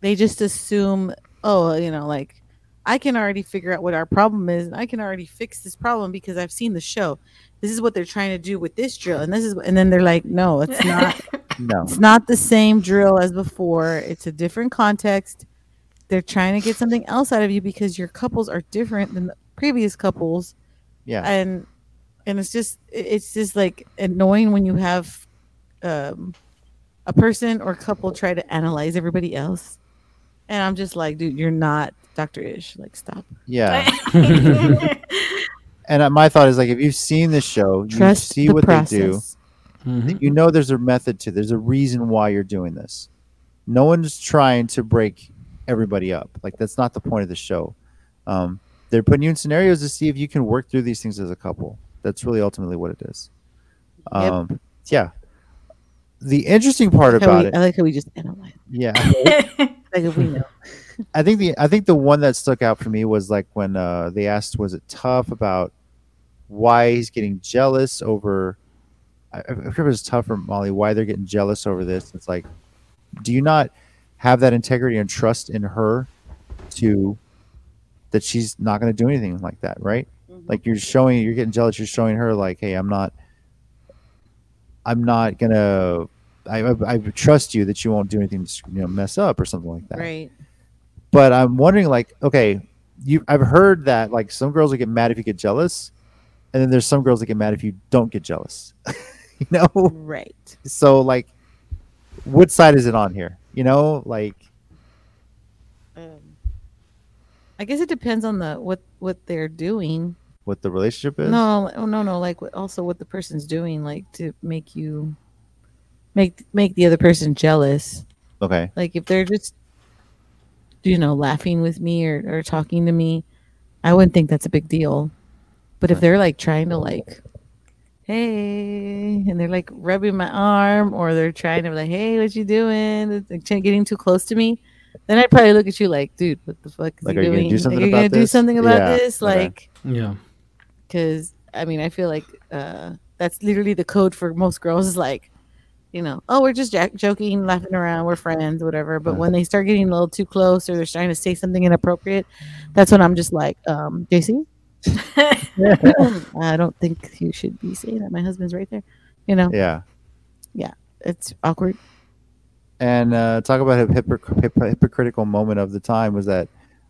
they just assume, oh, you know, like I can already figure out what our problem is, and I can already fix this problem because I've seen the show. This is what they're trying to do with this drill, and this is, and then they're like, no, it's not. No. it's not the same drill as before. It's a different context. They're trying to get something else out of you because your couples are different than the previous couples Yeah. and and it's just it's just like annoying when you have um a person or couple try to analyze everybody else and i'm just like dude you're not dr ish like stop Yeah. And uh, my thought is like, if you've seen the show, you see the what process they do. Mhm. You know there's a method to. There's a reason why you're doing this. No one's trying to break everybody up. Like that's not the point of the show. Um, they're putting you in scenarios to see if you can work through these things as a couple. That's really ultimately what it is. Yep. Um, yeah. The interesting part like how about we- it, i like how we just analyze yeah, like if we know I think the I think the one that stuck out for me was like when uh, they asked, was it tough about why he's getting jealous over? I, I forget it was tough for Mally why they're getting jealous over this. It's like, do you not have that integrity and trust in her to that she's not going to do anything like that, right? Like you're showing, you're getting jealous. You're showing her like, hey, I'm not, I'm not gonna. I, I, I trust you that you won't do anything to you know mess up or something like that right but I'm wondering, like, okay, you I've heard that like some girls will get mad if you get jealous, and then there's some girls that get mad if you don't get jealous. you know, right so like, what side is it on here? You know, like, um, i guess it depends on the what what they're doing what the relationship is. No, oh, no, no. Like also what the person's doing, like to make you make make the other person jealous. Okay. Like if they're just, you know, laughing with me or or talking to me, I wouldn't think that's a big deal. But if they're like trying to like, hey, and they're like rubbing my arm, or they're trying to be like, hey, what you doing? It's, Like getting too close to me, then I'd probably look at you like, dude, what the fuck is Like, he are you gonna doing? do something like, are you about gonna do this? something about Yeah, this? okay. Like Yeah. because I mean I feel like uh, that's literally the code for most girls is like, you know, oh we're just jack- joking, laughing around, we're friends, whatever. But when they start getting a little too close or they're trying to say something inappropriate, that's when I'm just like, um, JC, I don't think you should be saying that. My husband's right there. You know, Yeah. Yeah. It's awkward. And uh, talk about a hypocr- hyp- hypocritical moment of the time was that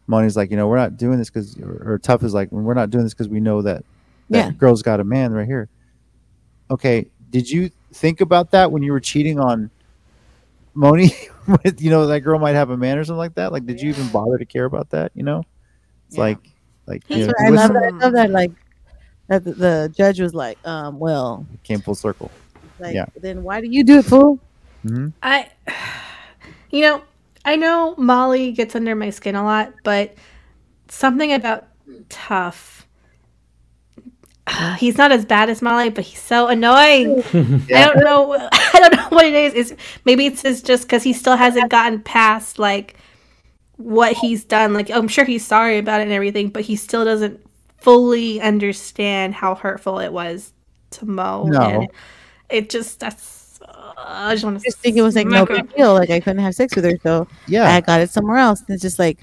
Moni's like, you know, we're not doing this because, or, or Tough is like, we're not doing this because we know that that Yeah. girl's got a man right here. Okay, did you think about that when you were cheating on Moni? With you know that girl might have a man or something like that. Like, did you even bother to care about that? You know, it's Yeah. like, like you He's know, I love that. I love that. Like that the, the judge was like, um, well, came full circle. like Yeah. then why do you do it, fool? hmm I, you know, I know Mally gets under my skin a lot, but something about tough. He's not as bad as Mally, but he's so annoying. I don't know. I don't know what it is. Is maybe it's just just because he still hasn't gotten past like what he's done. Like I'm sure he's sorry about it and everything, but he still doesn't fully understand how hurtful it was to Mo. No. And it just that's. Uh, I just want to just think it was like no big deal. Like I couldn't have sex with her, so Yeah, I got it somewhere else. And it's just like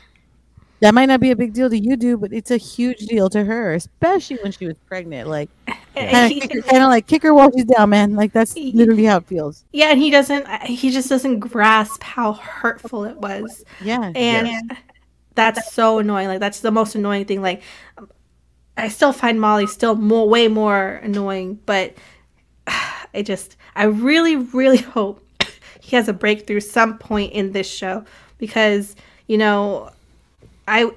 that might not be a big deal to you, do, but it's a huge deal to her, especially when she was pregnant. Like kind of kind of like kick her while she's down, man. Like that's literally how it feels. Yeah, and he doesn't. Uh, he just doesn't grasp how hurtful it was, Yeah, and that's so annoying. Like that's the most annoying thing. Like I still find Mally still more, way more annoying, but I just, I really, really hope he has a breakthrough some point in this show because you know, I,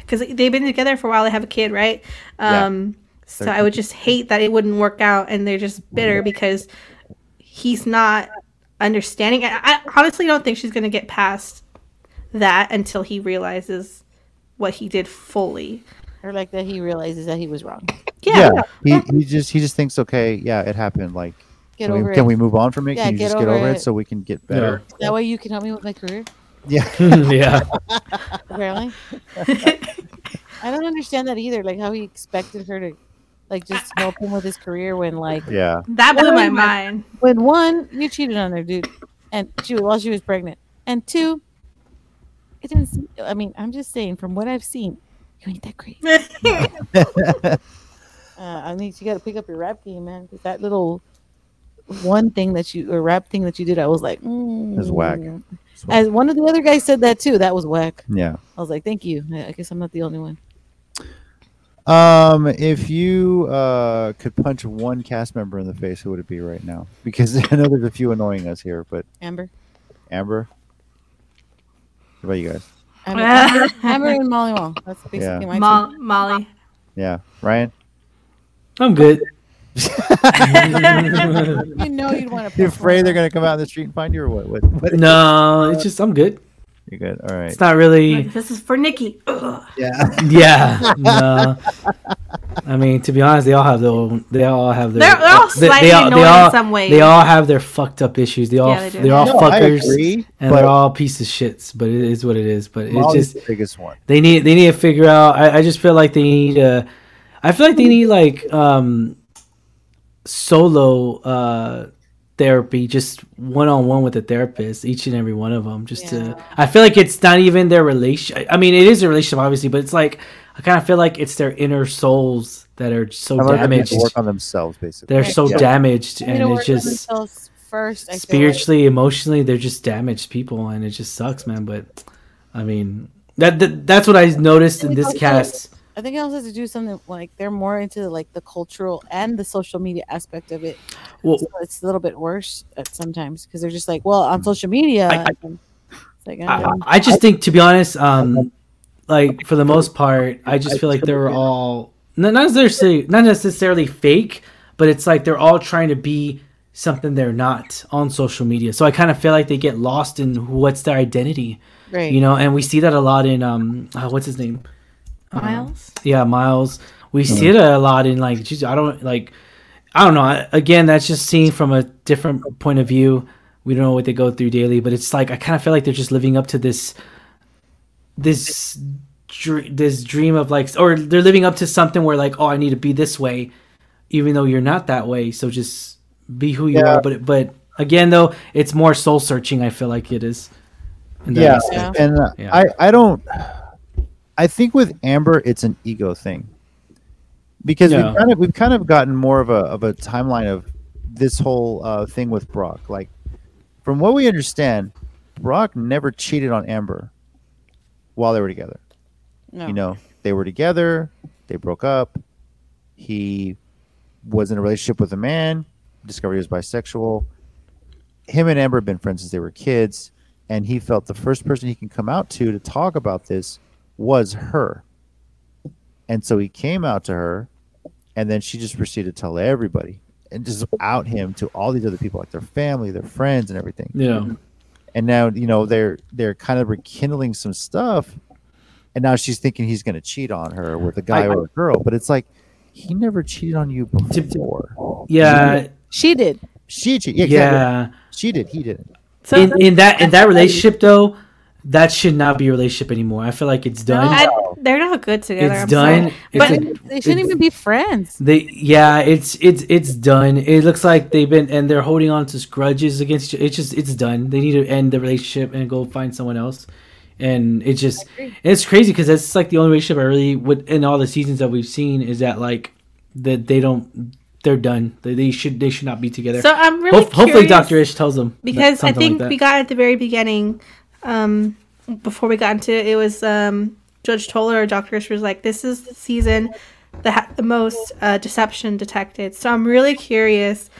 because they've been together for a while. They have a kid, right? Yeah. Um, so I would just hate that it wouldn't work out, and they're just bitter because he's not understanding. I, I honestly don't think she's gonna get past that until he realizes what he did fully. Or like that he realizes that he was wrong. Yeah. He, he just he just thinks okay, yeah, it happened. Like, Get can, over we, it. can we move on from it? Yeah, can you get just get over over it. it. so we can get better? That way you can help me with my career. Yeah. yeah. Apparently. I don't understand that either. Like how he expected her to like just help him with his career when like Yeah. That blew my mind. when one, you cheated on her, dude. And she while she was pregnant. And two, it didn't seem, I mean, I'm just saying from what I've seen, you ain't that great. Uh, I need you got to pick up your rap game, man. 'cause that little one thing that you or rap thing that you did, I was like, mm. It's whack. As one of the other guys said that too. That was whack. Yeah. I was like, thank you. I I guess I'm not the only one. Um, if you uh could punch one cast member in the face, who would it be right now? Because I know there's a few annoying us here, but Amber. Amber. What about you guys? Amber, Amber, Amber and Mally Mall. That's basically Yeah. my Mo- Mally. Yeah, Ryan. I'm good. Two. You know you'd want to. You afraid they're gonna come out in the street and find you, or what? What? what no, it's just I'm good. You're good. All right. It's not really. This is for Nikki. Ugh. Yeah. Yeah. No. I mean, to be honest, they all have their own. They all have their. They're, they're all they- slightly they all, annoying they all, in some ways. They all have their fucked up issues. They all. Yeah, they they're all No, I fuckers. agree, and but they're all pieces of shits. But it is what it is. But it's just the biggest one. they need they need to figure out. I, I just feel like they need uh I feel like they need like um solo uh therapy, just one on one with a therapist, each and every one of them. Just Yeah. to, I feel like it's not even their relation. I mean, it is a relationship, obviously, but it's like I kind of feel like it's their inner souls that are so I love that they have damaged. work on themselves, basically. They're so Yeah. damaged, You know, and work it's just themselves first. I feel like. spiritually, emotionally, they're just damaged people, and it just sucks, man. But I mean, that, that that's what I noticed in this cast. I think it also has to do something like they're more into like the cultural and the social media aspect of it. Well, So it's a little bit worse at sometimes because they're just like, well, on social media. I- I- like, I, I just think, to be honest, um, like for the most part, I just feel like they're all not not necessarily not necessarily fake, but it's like they're all trying to be something they're not on social media. So I kind of feel like they get lost in what's their identity, right. you know. And we see that a lot in um, uh, what's his name? Uh, Miles. yeah, Miles. We see it a lot in like, geez, I don't like, I don't know. I- Again, that's just seen from a different point of view. We don't know what they go through daily, but it's like I kind of feel like they're just living up to this, this, dr- this dream of like, or they're living up to something where like, oh, I need to be this way, even though you're not that way. So just be who you Yeah. are. But but again, though, it's more soul searching. I feel like it is. in that Yeah, and uh, Yeah. I I don't. I think with Amber, it's an ego thing because Yeah. we've kind of we've kind of gotten more of a of a timeline of this whole uh, thing with Brock. Like, from what we understand, Brock never cheated on Amber while they were together. no. You know, they were together, they broke up. He was in a relationship with a man, discovered he was bisexual. Him and Amber have been friends since they were kids, and he felt the first person he can come out to to talk about this was her. And so he came out to her, and then she just proceeded to tell everybody and just out him to all these other people, like their family, their friends, and everything yeah. and now you know they're they're kind of rekindling some stuff and now she's thinking he's going to cheat on her with a guy I- or a girl but it's like he never cheated on you before Yeah, She did. she cheated yeah, exactly. she did he didn't So in, in that in that relationship though, that should not be a relationship anymore. I feel like it's done. I, they're not good together. it's I'm done. sorry. It's But- a- They shouldn't even be friends. They yeah, it's it's it's done. It looks like they've been and they're holding on to grudges against each. It's just it's done. They need to end the relationship and go find someone else. And it's just it's crazy because that's like the only relationship I really would in all the seasons that we've seen is that like that they don't they're done. They, they should they should not be together. So I'm really Ho- hopefully, Doctor Ish tells them because I think like we got at the very beginning, um, before we got into it, it was um, Judge Toler or Doctor Ish was like, "This is the season that had the most uh, deception detected." So I'm really curious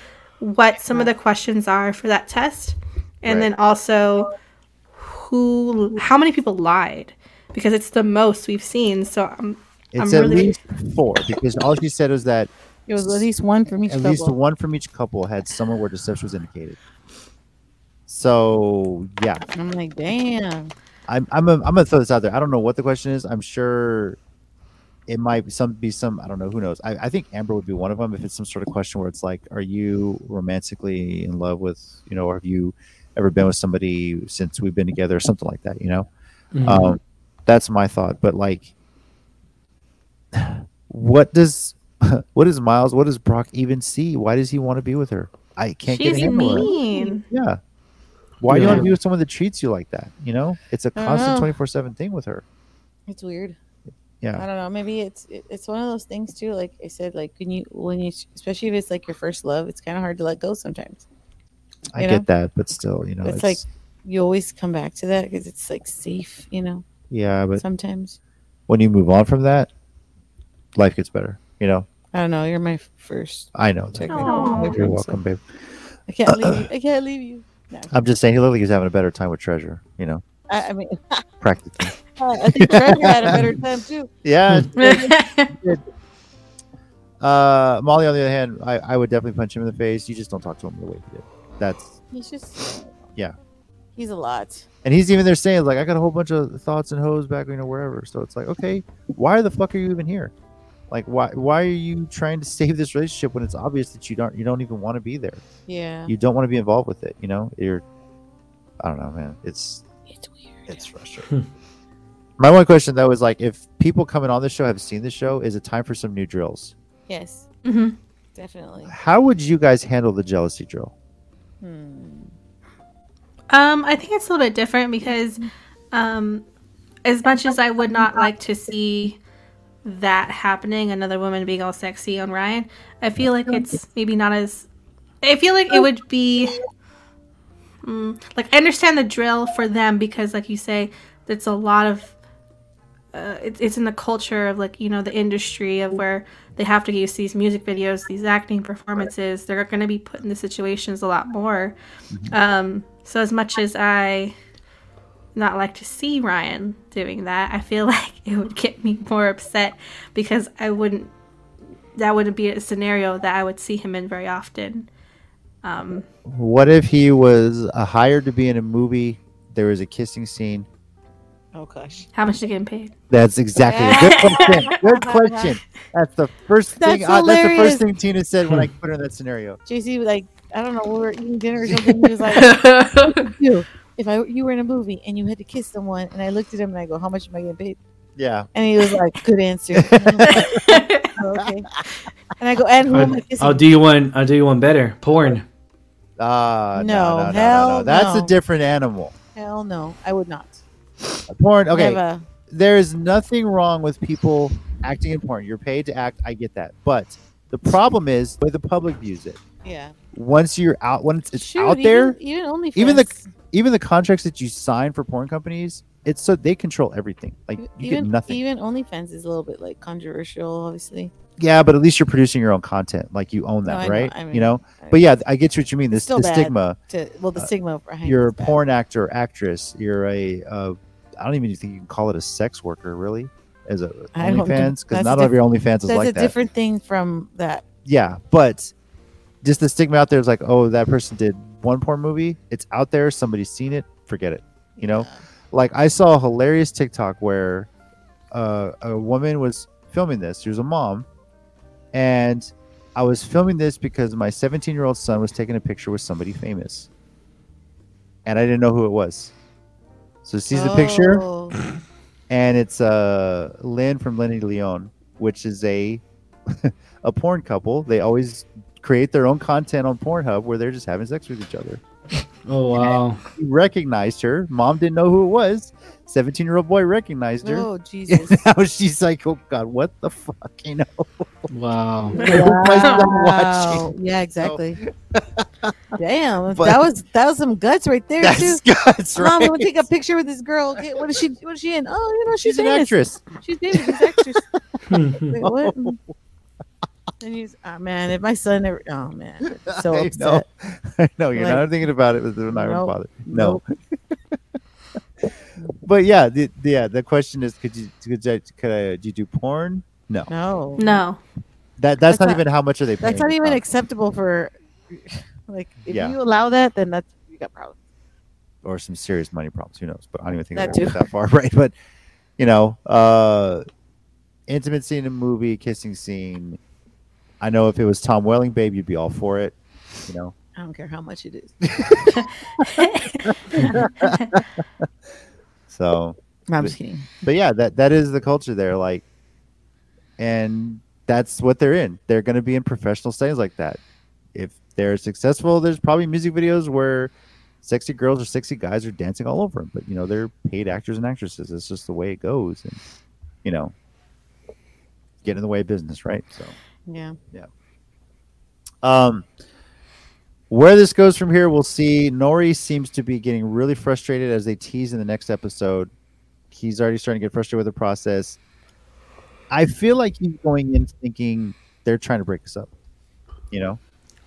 what some of the questions are for that test, and Right. then also who, how many people lied. because it's the most we've seen. So I'm It's I'm at really- least four because all she said was that It was at least one from each at couple. least one from each couple had somewhere where deception was indicated. So yeah, I'm like, damn. I'm I'm a, I'm gonna throw this out there. I don't know what the question is. I'm sure it might be some be some I don't know who knows. I, I think Amber would be one of them if it's some sort of question where it's like, are you romantically in love with you know, or have you ever been with somebody since we've been together or something like that? You know, Mhm. um, that's my thought. But like, what does what does Miles? What does Brock even see? Why does he want to be with her? I can't get a she's handle on it. mean. Yeah. Why do you want to be with someone that treats you like that? You know, it's a constant twenty four seven thing with her. It's weird. Yeah. I don't know. Maybe it's it's one of those things too. Like I said, like when you when you especially if it's like your first love, it's kind of hard to let go sometimes. I you get that, but still, you know, It's it's, like- You always come back to that because it's like safe, you know. yeah, but Sometimes when you move on from that, life gets better. You know, I don't know. You're my first. I know. that. technical Aw. boyfriend, You're so welcome, babe. I can't leave you. I can't leave you. No, I'm just saying, he literally is having a better time with Treasure. You know, I, I mean, practically. I think Treasure had a better time too. yeah. Uh, Mally, on the other hand, I, I would definitely punch him in the face. You just don't talk to him the way he did. That's He's just Yeah. He's a lot. and he's even there saying like I got a whole bunch of thoughts and hoes back you know wherever. So it's like okay, why the fuck are you even here? Like why why are you trying to save this relationship when it's obvious that you don't you don't even want to be there? Yeah, You don't want to be involved with it. You know you're. I don't know, man. It's it's weird. it's frustrating. My one question though is like if people coming on the show have seen the show, is it time for some new drills? Yes, hmm definitely. How would you guys handle the jealousy drill? Hmm. Um, I think it's a little bit different because, um, as much as I would not like to see that happening, another woman being all sexy on Ryan, I feel like it's maybe not as. I feel like it would be. Mm, like I understand the drill for them because, like you say, it's a lot of. Uh, it's it's in the culture of like you know the industry of where they have to use these music videos, these acting performances. They're going to be put in the situations a lot more. Um, so as much as I not like to see Ryan doing that, I feel like it would get me more upset because I wouldn't that wouldn't be a scenario that I would see him in very often. Um, What if he was uh, hired to be in a movie? There was a kissing scene. Oh gosh. how much are you getting paid? That's exactly a good question. Good question. That's the first That's thing. Uh, that's the first thing Tina said when I put her in that scenario. JC, like, I don't know, we were eating dinner or something. He was like, you, if I you were in a movie and you had to kiss someone, and I looked at him and I go, how much am I getting paid? Yeah. And he was like, good answer. And I'm like, "Oh, okay. And I go, and who am I I'll, kissing? I'll do you one. I'll do you one better. Porn. Uh, no, No, no, no, no, no. That's a different animal. Hell no, I would not. Porn. Okay. Never. There is nothing wrong with people acting in porn. You're paid to act. I get that. But the problem is the way the public views it. Yeah. Once you're out, once it's Shoot, out there, even, even only even the- even the contracts that you sign for porn companies, it's so they control everything. Like you even get nothing. even OnlyFans is a little bit like controversial, obviously. yeah, but at least you're producing your own content. Like you own No, that, know, right? I mean, you know. I- But yeah, I get what you mean. This the stigma. to well, the uh, stigma behind You're a bad. porn actor, or actress. You're a. Uh, I don't even think you can call it a sex worker, really, as a know. OnlyFans, because not all of your OnlyFans is like that. That's a different thing from that. yeah, but just the stigma out there is like, oh, that person did one porn movie. It's out there. Somebody's seen it. Forget it. You know, like I saw a hilarious TikTok where uh, a woman was filming this. She was a mom, and I was filming this because my 17 year old son was taking a picture with somebody famous, and I didn't know who it was. So sees the picture, Oh, and it's uh Lynn from Lenny Leon, which is a a porn couple. They always create their own content on Pornhub where they're just having sex with each other. Oh wow. He recognized her. Mom didn't know who it was. 17 year old boy recognized her. Oh Jesus! now she's like, oh God, what the fuck? You know? Wow. Wow. watching. Yeah, exactly. Damn, But- that was that was some guts right there That's, too. that's Mom, I'm gonna take a picture with this girl. Okay, what is she? What is she in? Oh, you know, she's, She's an actress. She's famous. She's an actress. Wait, Oh. What? And he's, oh man, if my son ever, oh man, so I upset. know. I know. You're Like, not thinking about it with the not even nope, bother. No. but yeah, the, yeah. The question is, could you could, you- could, I, did you do porn? No, No, No. that that's, That's not, not- even how much are they paying. that's not even acceptable for. Like, if Yeah. you allow that, then that's you got problems. or some serious money problems. Who knows? But I don't even think That that, too. that far, right? But you know, uh, intimate scene in a movie, kissing scene. I know if it was Tom Welling, babe, you'd be all for it. You know, I don't care how much it is. so No, I'm just kidding. but yeah, that that is the culture there. Like, and that's what they're in. They're going to be in professional settings like that. If they're successful, there's probably music videos where sexy girls or sexy guys are dancing all over them. But you know, they're paid actors and actresses. It's just the way it goes, and you know, get in the way of business, right? So, Yeah. Yeah. Um, where this goes from here, we'll see. Nori seems to be getting really frustrated as they tease in the next episode. He's already starting to get frustrated with the process. I feel like he's going in thinking they're trying to break us up. You know,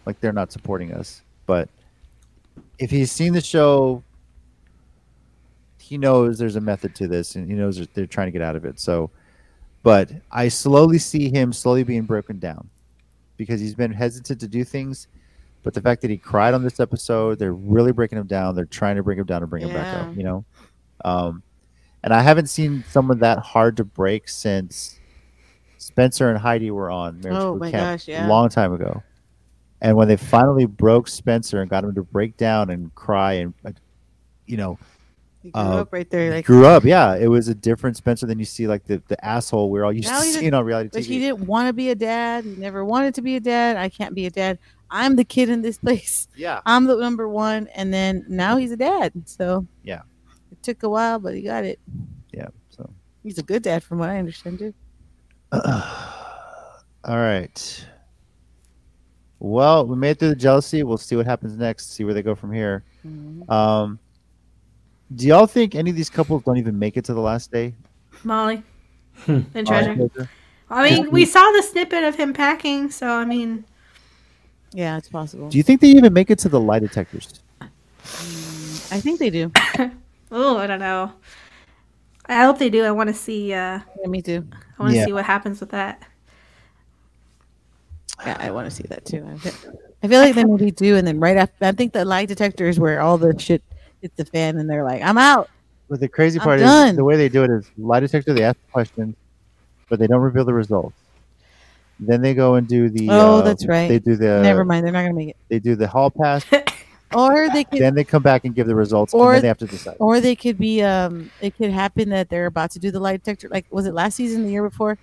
like they're not supporting us. But if he's seen the show, he knows there's a method to this, and he knows they're trying to get out of it. So, but I slowly see him slowly being broken down because he's been hesitant to do things. But the fact that he cried on this episode, they're really breaking him down. They're trying to bring him down and bring him back up. You know, um, and I haven't seen someone that hard to break since Spencer and Heidi were on Marriage Oh Boot Camp gosh, yeah. a long time ago. And when they finally broke Spencer and got him to break down and cry and, uh, you know, He grew Uh, up right there. Like, grew up, yeah, it was a different Spencer than you see like the, the asshole we're all used to seeing on reality but TV. he didn't want to be a dad. He never wanted to be a dad. I can't be a dad. I'm the kid in this place. yeah, I'm the number one. And then now he's a dad. So Yeah. it took a while, but he got it. yeah. So He's a good dad, from what I understand, too. All right. Well, we made it through the jealousy. We'll see what happens next. See where they go from here. Mhm. Um, do y'all think any of these couples don't even make it to the last day? Mally. Hmm. And treasure. Treasure? I mean, we saw the snippet of him packing, so I mean, Yeah, it's possible. Do you think they even make it to the lie detectors? I think they do. oh, I don't know. I hope they do. I want to see. Uh, Yeah, me too. I want to Yeah. see what happens with that. Yeah, I want to see that too. I feel, I feel like they maybe do, and then right after, I think the lie detector is where all the shit hits the fan, and they're like, "I'm out." But the crazy I'm part done. is the way they do it is lie detector. They ask questions, but they don't reveal the results. Then they go and do the. Oh, uh, that's right. They do the. Never mind, they're not gonna make it. They do the hall pass. Or they could, then they come back and give the results, Or- and then they have to decide. or they could be. Um, it could happen that they're about to do the lie detector. Like, was it last season, the year before?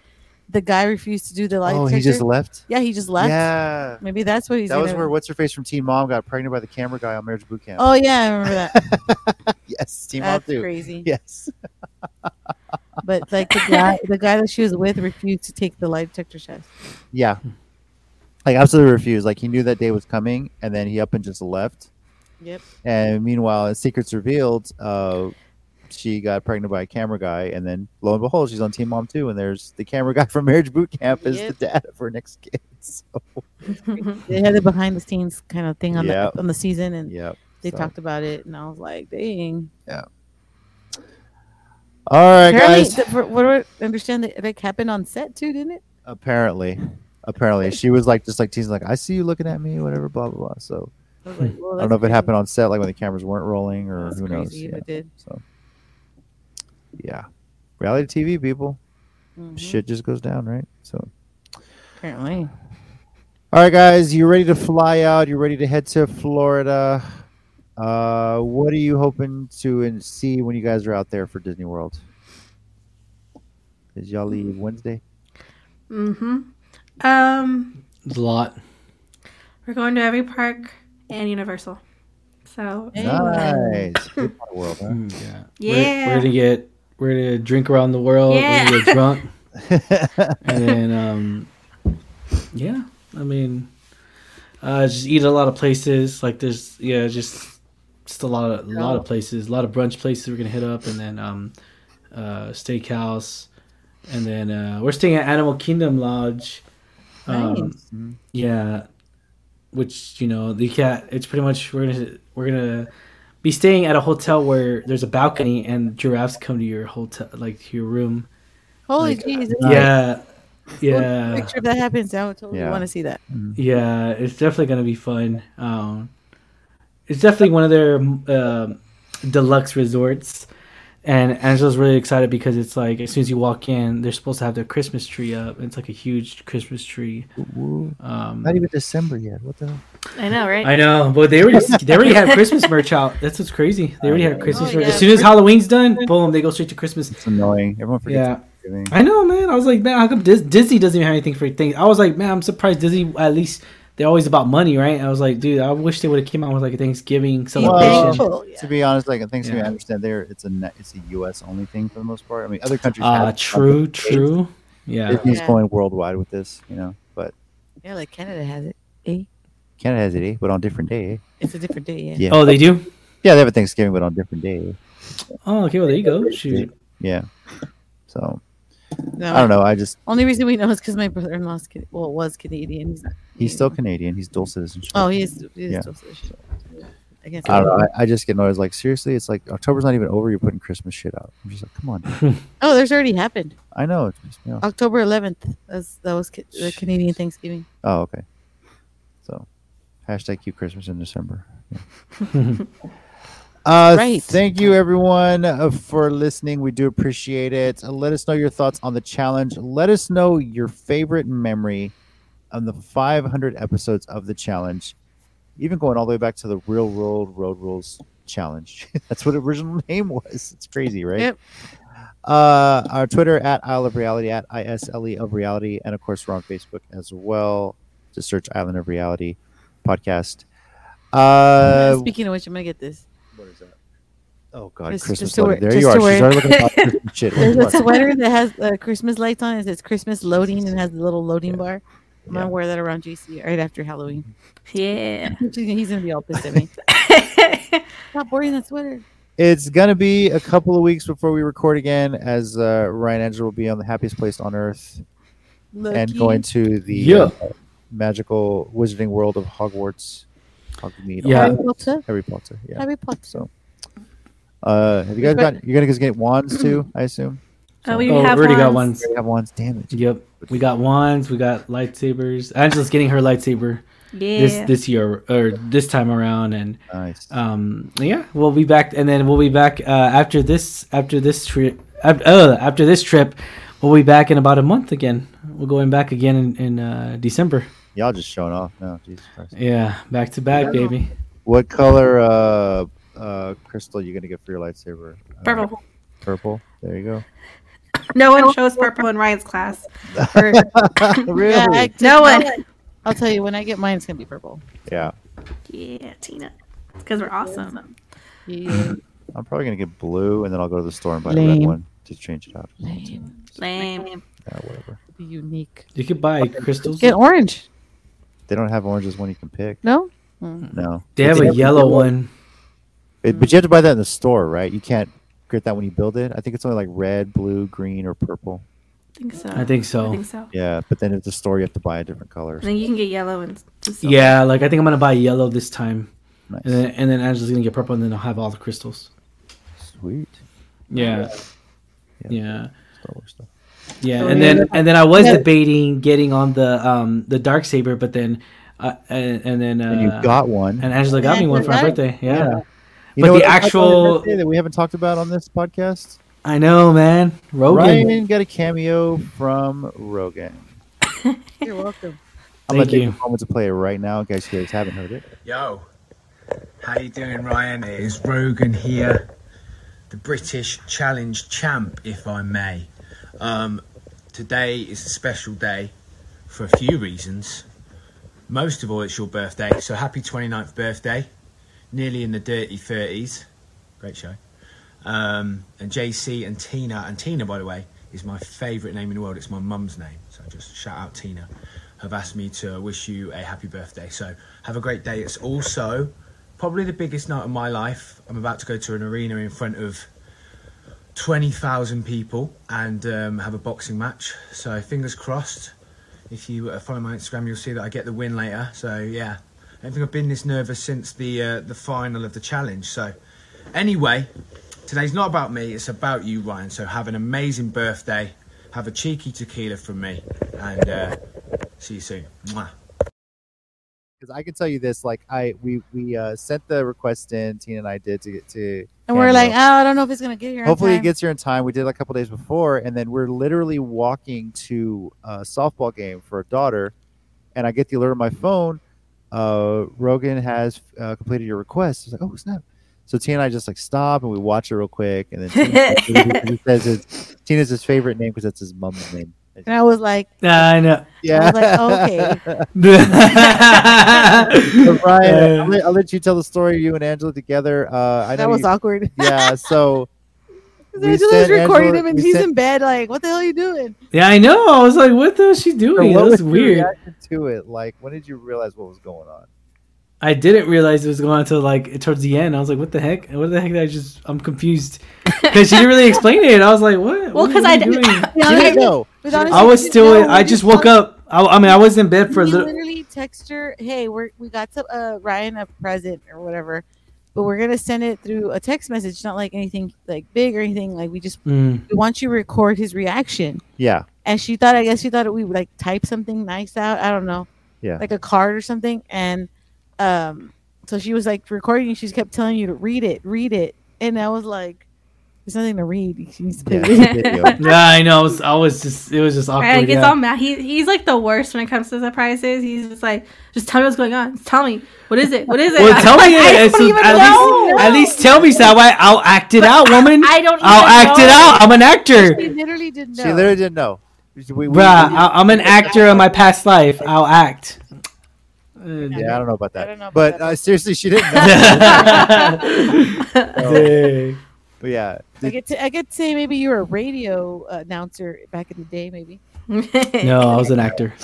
The guy refused to do the lie Oh, detector. he just left. yeah, he just left. Yeah. Maybe that's what he's. That was where what's her face from Teen Mom got pregnant by the camera guy on Marriage Boot Camp. Oh yeah, I remember that. yes, Teen Mom That's too. crazy. Yes. But like the guy, the guy that she was with refused to take the lie detector test. Yeah. Like absolutely refused. Like he knew that day was coming, and then he up and just left. Yep. And meanwhile, secrets revealed, uh, she got pregnant by a camera guy, and then lo and behold, she's on Teen Mom too. And there's the camera guy from Marriage Boot Camp is Yep. the dad of her next kid. So, They had the behind the scenes kind of thing on Yep. the on the season, and yeah. they so. talked about it, and I was like, dang. Yeah. All right, Apparently, guys. the, for, what do I understand that it like happened on set too, didn't it? apparently, apparently, she was like just like teasing, like I see you looking at me, whatever, blah blah blah. So I like, well, I don't know if that's it happened on set, like when the cameras weren't rolling, or That's who knows. if Yeah. it did. So, yeah, reality TV people, Mhm. shit just goes down, right? So, Apparently, all right, guys, you ready to fly out? You ready to head to Florida? Uh, what are you hoping to and see when you guys are out there for Disney World? Did y'all leave Wednesday? mm-hmm. Um, There's a lot. we're going to every park and Universal. So Nice, Good part of the world, huh? Mm, yeah. Yeah. We're, we're gonna get we're gonna drink around the world. Yeah. We're gonna get drunk, and then um, yeah. I mean, uh, just eat a lot of places. Like there's yeah, just just a lot of a lot of places, a lot of brunch places we're gonna hit up, and then um, uh, steakhouse, and then uh, we're staying at Animal Kingdom Lodge. Um, Nice. yeah, which you know the cat. It's pretty much we're gonna we're gonna be staying at a hotel where there's a balcony and giraffes come to your hotel, like to your room. Holy Like, jeez! Yeah, Yeah. yeah, Picture if that happens. I would totally Yeah. want to see that. yeah. It's definitely gonna be fun. Um, it's definitely one of their um deluxe resorts, and Angela's really excited because it's like as soon as you walk in, they're supposed to have their Christmas tree up. It's like a huge Christmas tree. Um, Not even December yet. What the hell? I know, right? I know, but they already they already have Christmas merch out. That's what's crazy. They already have Christmas Oh, merch. yeah. As soon as Halloween's done, boom, they go straight to Christmas. It's annoying. Everyone forgets Yeah. I know, man. I was like, man, how come Dis- Disney doesn't even have anything for things? I was like, man, I'm surprised Disney at least they're always about money, right? I was like, dude, I wish they would have came out with like a Thanksgiving celebration. thankful. To be honest, like Thanksgiving, Yeah. I understand there it's a net, it's a U.S. only thing for the most part. I mean, other countries. Ah, have true, something. true. Yeah. Disney's Yeah. going worldwide with this, you know. But Yeah, like Canada has it. Eh? Canada has it, eh? but on different day. eh? It's a different day. Yeah. Yeah. Oh, they do. Yeah, they have a Thanksgiving, but on different day. eh? Oh, okay. Well, there you go. Shoot. Yeah. So No, I don't know. I just Only reason we know is because my brother-in-law's well was Canadian. He's not. he's still Canadian. He's dual citizenship. Oh, he is. He is Yeah. still citizen. I guess. I don't know. I, I just get annoyed. Like seriously, it's like October's not even over. You're putting Christmas shit out. I'm just like, come on. Oh, there's already happened. I know. You know. October 11th. That's that was ca- the Canadian Thanksgiving. Oh, okay. So, hashtag keep Christmas in December. Yeah. uh, Right. Thank you, everyone, uh, for listening. We do appreciate it. Uh, let us know your thoughts on the challenge. Let us know your favorite memory on the 500 episodes of the challenge, even going all the way back to the Real World Road Rules Challenge. That's what the original name was. It's crazy, right? Yep. Uh, our Twitter at Isle of Reality at ISLE of Reality, and of course we're on Facebook as well. Just search Island of Reality podcast. Uh, Speaking of which, I'm gonna get this. What is that? Oh God, Just- Christmas just to loading. wear- There you are. She's already looking at Christmas shit. There's a sweater that has uh, Christmas lights on it. It says Christmas loading and has the little loading bar. I'm Yeah. gonna wear that around JC right after Halloween. Yeah. He's gonna be all pissed at me. Stop wearing that sweater. It's gonna be a couple of weeks before we record again, as uh, Ryan Angel will be on the happiest place on earth and going to the Yeah. uh, magical wizarding world of Hogwarts. Hogsmeade. Yeah. Harry Potter. Harry Potter. Yeah. Harry Potter. So, uh, have you guys got? You're gonna guys get wands too, I assume. Oh, we Oh, have we already got wands. ones. You have wands. Damn it. Yep. We got wands. We got lightsabers. Angela's getting her lightsaber Yeah. this this year or this time around, and Nice. um yeah we'll be back and then we'll be back uh after this after this trip uh, after this trip we'll be back in about a month again we're going back again in, in uh december Y'all just showing off now. Jesus Christ. yeah back to back baby What color uh uh crystal you're gonna get for your lightsaber? Uh, Purple. Purple. There you go. No one chose purple in Ryan's class. Or- really? Yeah, I- No one. I'll tell you when I get mine, it's gonna be purple. yeah. yeah, Tina. Because we're awesome. Yeah. I'm probably gonna get blue, and then I'll go to the store and buy a red one to change it out. Lame. Lame. Yeah, whatever. Be unique. you could buy crystals Get orange. They don't have oranges one you can pick. No. Mm. No. they But have a yellow one It, but you have to buy that in the store, right? You can't get that when you build it. I think it's only like red, blue, green, or purple. I think so. i think so I think so. Yeah, but then at the store you have to buy a different color. And then you can get yellow and just yeah like i think i'm gonna buy yellow this time Nice. and then and then angela's gonna get purple and then i'll have all the crystals Sweet. yeah Yeah. yeah Star Wars stuff. Yeah, and then and then I was Yeah. debating getting on the um the dark saber, but then uh, and, and then uh, And you got one. and Angela got me one for my birthday. Yeah, Yeah. You But know the what else happened on your actual- that we haven't talked about on this podcast. I know, man. Rogan. Ryan got a cameo from Rogan. You're welcome. I'm gonna Thank take you. a moment to play it right now, in case you guys haven't heard it. Yo, how you doing, Ryan? It is Rogan here, the British Challenge champ, if I may. Um, today is a special day for a few reasons. Most of all, it's your birthday, so happy 29th birthday. Nearly in the dirty 30s. Great show. Um, and JC and Tina, and Tina, by the way, is my favourite name in the world. It's my mum's name, so just shout out Tina. Have asked me to wish you a happy birthday. So have a great day. It's also probably the biggest night of my life. I'm about to go to an arena in front of 20,000 people and um, have a boxing match. So fingers crossed. If you uh, follow my Instagram, you'll see that I get the win later. So yeah, I don't think I've been this nervous since the uh, the final of the challenge. So Anyway, today's not about me, it's about you, Ryan. So have an amazing birthday. Have a cheeky tequila from me. And uh, see you soon. Because I can tell you this, like I we we uh, sent the request in. Tina and I did to get to. And we're like, oh, I don't know if it's gonna get here. Hopefully it time." gets here in time. We did it a couple days before, and then we're literally walking to a softball game for a daughter, and I get the alert on my phone. Uh, Rogan has uh, completed your request. It's like, oh snap! So Tina and I just like stop and we watch it real quick, and then Tina, he says it's, Tina's his favorite name because that's his mom's name. And I was like, I know. Yeah. I was like, oh, okay. So Brian, Uh, I'll, let, I'll let you tell the story. You and Angela together. Uh, I know that was you, awkward. yeah. So We Angela's sent recording Angela- him and he's sent- in bed. Like, what the hell are you doing? yeah, I know. I was like, what the hell is she doing? what That was was weird. to it? Like, when did you realize what was going on? I didn't realize it was going on until like towards the end. I was like, "What the heck? What the heck?" Did I just I'm confused because she didn't really explain it. I was like, "What? Well, What 'cause are I doing?" To be She honest- didn't know. with I was you still. know, I just woke up. I, I mean, I was in bed for a little. literally text her, "Hey, we're we got to uh, Ryan a present or whatever, but we're gonna send it through a text message, not like anything like big or anything. Like we just Mm. we want you to record his reaction." Yeah. And she thought, I guess she thought we would like type something nice out. I don't know, Yeah. like a card or something. And um, so she was like recording. She kept telling you to read it, read it, and I was like, "There's nothing to read. She needs Yeah. video." video. Yeah, I know. I was, I was just. It was just awkward. Right, gets yeah. all mad. He, he's like the worst when it comes to surprises. He's just like, just tell me what's going on. Just tell me. What is it? What is it? Well, tell me like, I it. don't So even at know. least, at least tell me so that way I'll act it out, woman. I don't even I'll act it out. I'm an actor, She literally didn't know. She literally didn't know. We, we- bruh. I, I'm an actor in my past life. I'll act. Uh, yeah, I don't know about that. I don't know about but that. uh, seriously, she didn't know. Dang. But yeah, I get to I get to say maybe you were a radio announcer back in the day, maybe. No, I was an actor.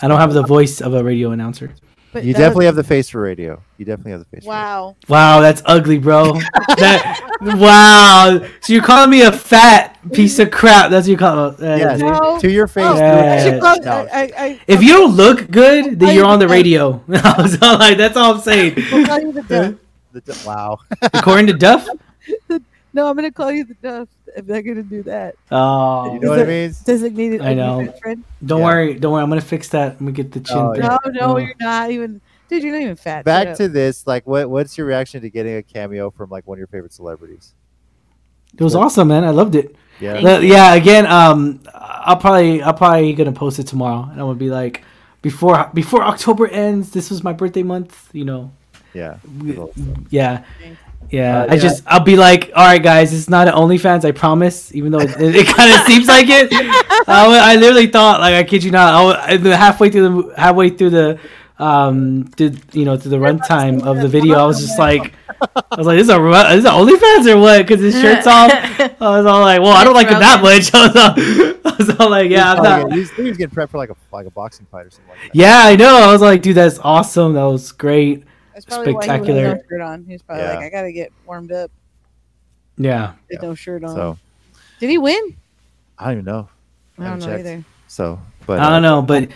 I don't have the voice of a radio announcer. But You definitely was- have the face for radio. You definitely have the face. For radio. Wow. Wow, that's ugly, bro. that wow. So you're calling me a fat piece of crap? That's what you call it. Uh, Yes. No. to your face. Oh, through Yeah. I call, No. I, I, I, If you don't look good, then you're on the yeah. radio. I like, that's all I'm saying. will the. The- wow. According to Duff. No, I'm gonna call you the duff. I'm not gonna do that. Oh, you know what it it- means? Designated I know. friend. don't Yeah. worry, don't worry. I'm gonna fix that. I'm gonna get the chin. Oh, yeah. No, no, Oh. you're not even. Dude, you're not even fat. Back to this, like, what what's your reaction to getting a cameo from like one of your favorite celebrities? It was awesome, man. I loved it. Yeah. Thank Uh, yeah, again, um, I'll probably, I'll probably gonna post it tomorrow, and I'm gonna be like, before before October ends, this was my birthday month. You know, Yeah. yeah, yeah. Uh, I yeah. just, I'll be like, all right, guys, it's not an OnlyFans, I promise. Even though it, it, kind of seems like it. I, I literally thought, like, I kid you not, I the halfway through the halfway through the, um, did you know, to the runtime of the video, I was just like. I was like, "This is a ru- this is a OnlyFans or what?" Because his shirt's off. I was all like, "Well, I don't like him that much." I was all, I was all like, "Yeah, I'm not." getting- he was, he was getting prepped for like a like a boxing fight or something like that. Yeah, I know. I was like, "Dude, that's awesome. That was great." That's probably why he spectacular. had no shirt on. He was probably Yeah. like, I gotta get warmed up Yeah. with no shirt on. So Did he win? I don't even know. I don't haven't know checked. either. So, but I uh, don't know, but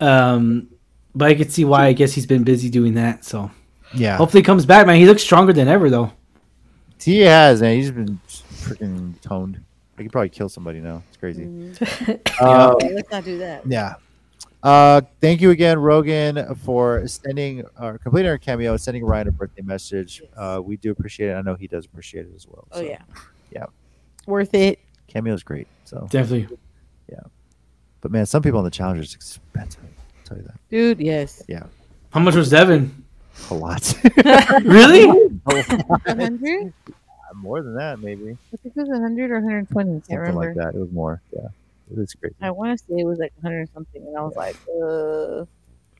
um, but I could see why. I guess he's been busy doing that. So Yeah. hopefully he comes back, man. He looks stronger than ever, though. He has, man. He's been freaking toned. He could probably kill somebody now. It's crazy. Mhm. Uh, Okay, let's not do that. Yeah. Uh, thank you again, Rogan, for sending or completing our cameo, sending Ryan a birthday message. Uh, we do appreciate it. I know he does appreciate it as well. Oh yeah. yeah. Worth it. cameo is great. So, Definitely. Yeah. But man, some people on the challenge is expensive. I'll tell you that Dude, yes. Yeah. How much was Devin? a lot. Really? A hundred? More than that, maybe I think it was hundred or 120. I can't something remember. like that. It was more. Yeah, it was great. I want to say it was like 100 or something, and I was like, uh.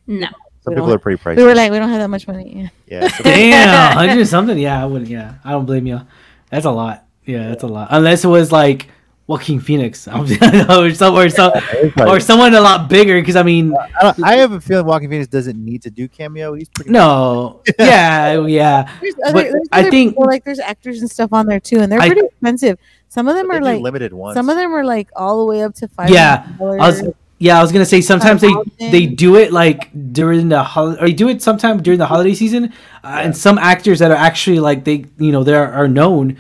No. Some people are pretty pricey. We were like, we don't have that much money. yeah, so- Damn, hundred something. Yeah, I wouldn't. Yeah, I don't blame you. That's a lot. Yeah, that's a lot. Unless it was like Joaquin Phoenix, or some, or some, it's or someone a lot bigger. Because I mean, I, don't- I have a feeling Joaquin Phoenix doesn't need to do cameo. He's pretty. no, yeah, yeah. There's other, But there's I think- people, like there's actors and stuff on there too, and they're I- pretty expensive. Some of them are like limited ones. some of them are like all the way up to five. Yeah, I was- Yeah, I was gonna say sometimes they they do it like during the holiday, or they do it sometime during the holiday season, uh, and some actors that are actually like they you know there are known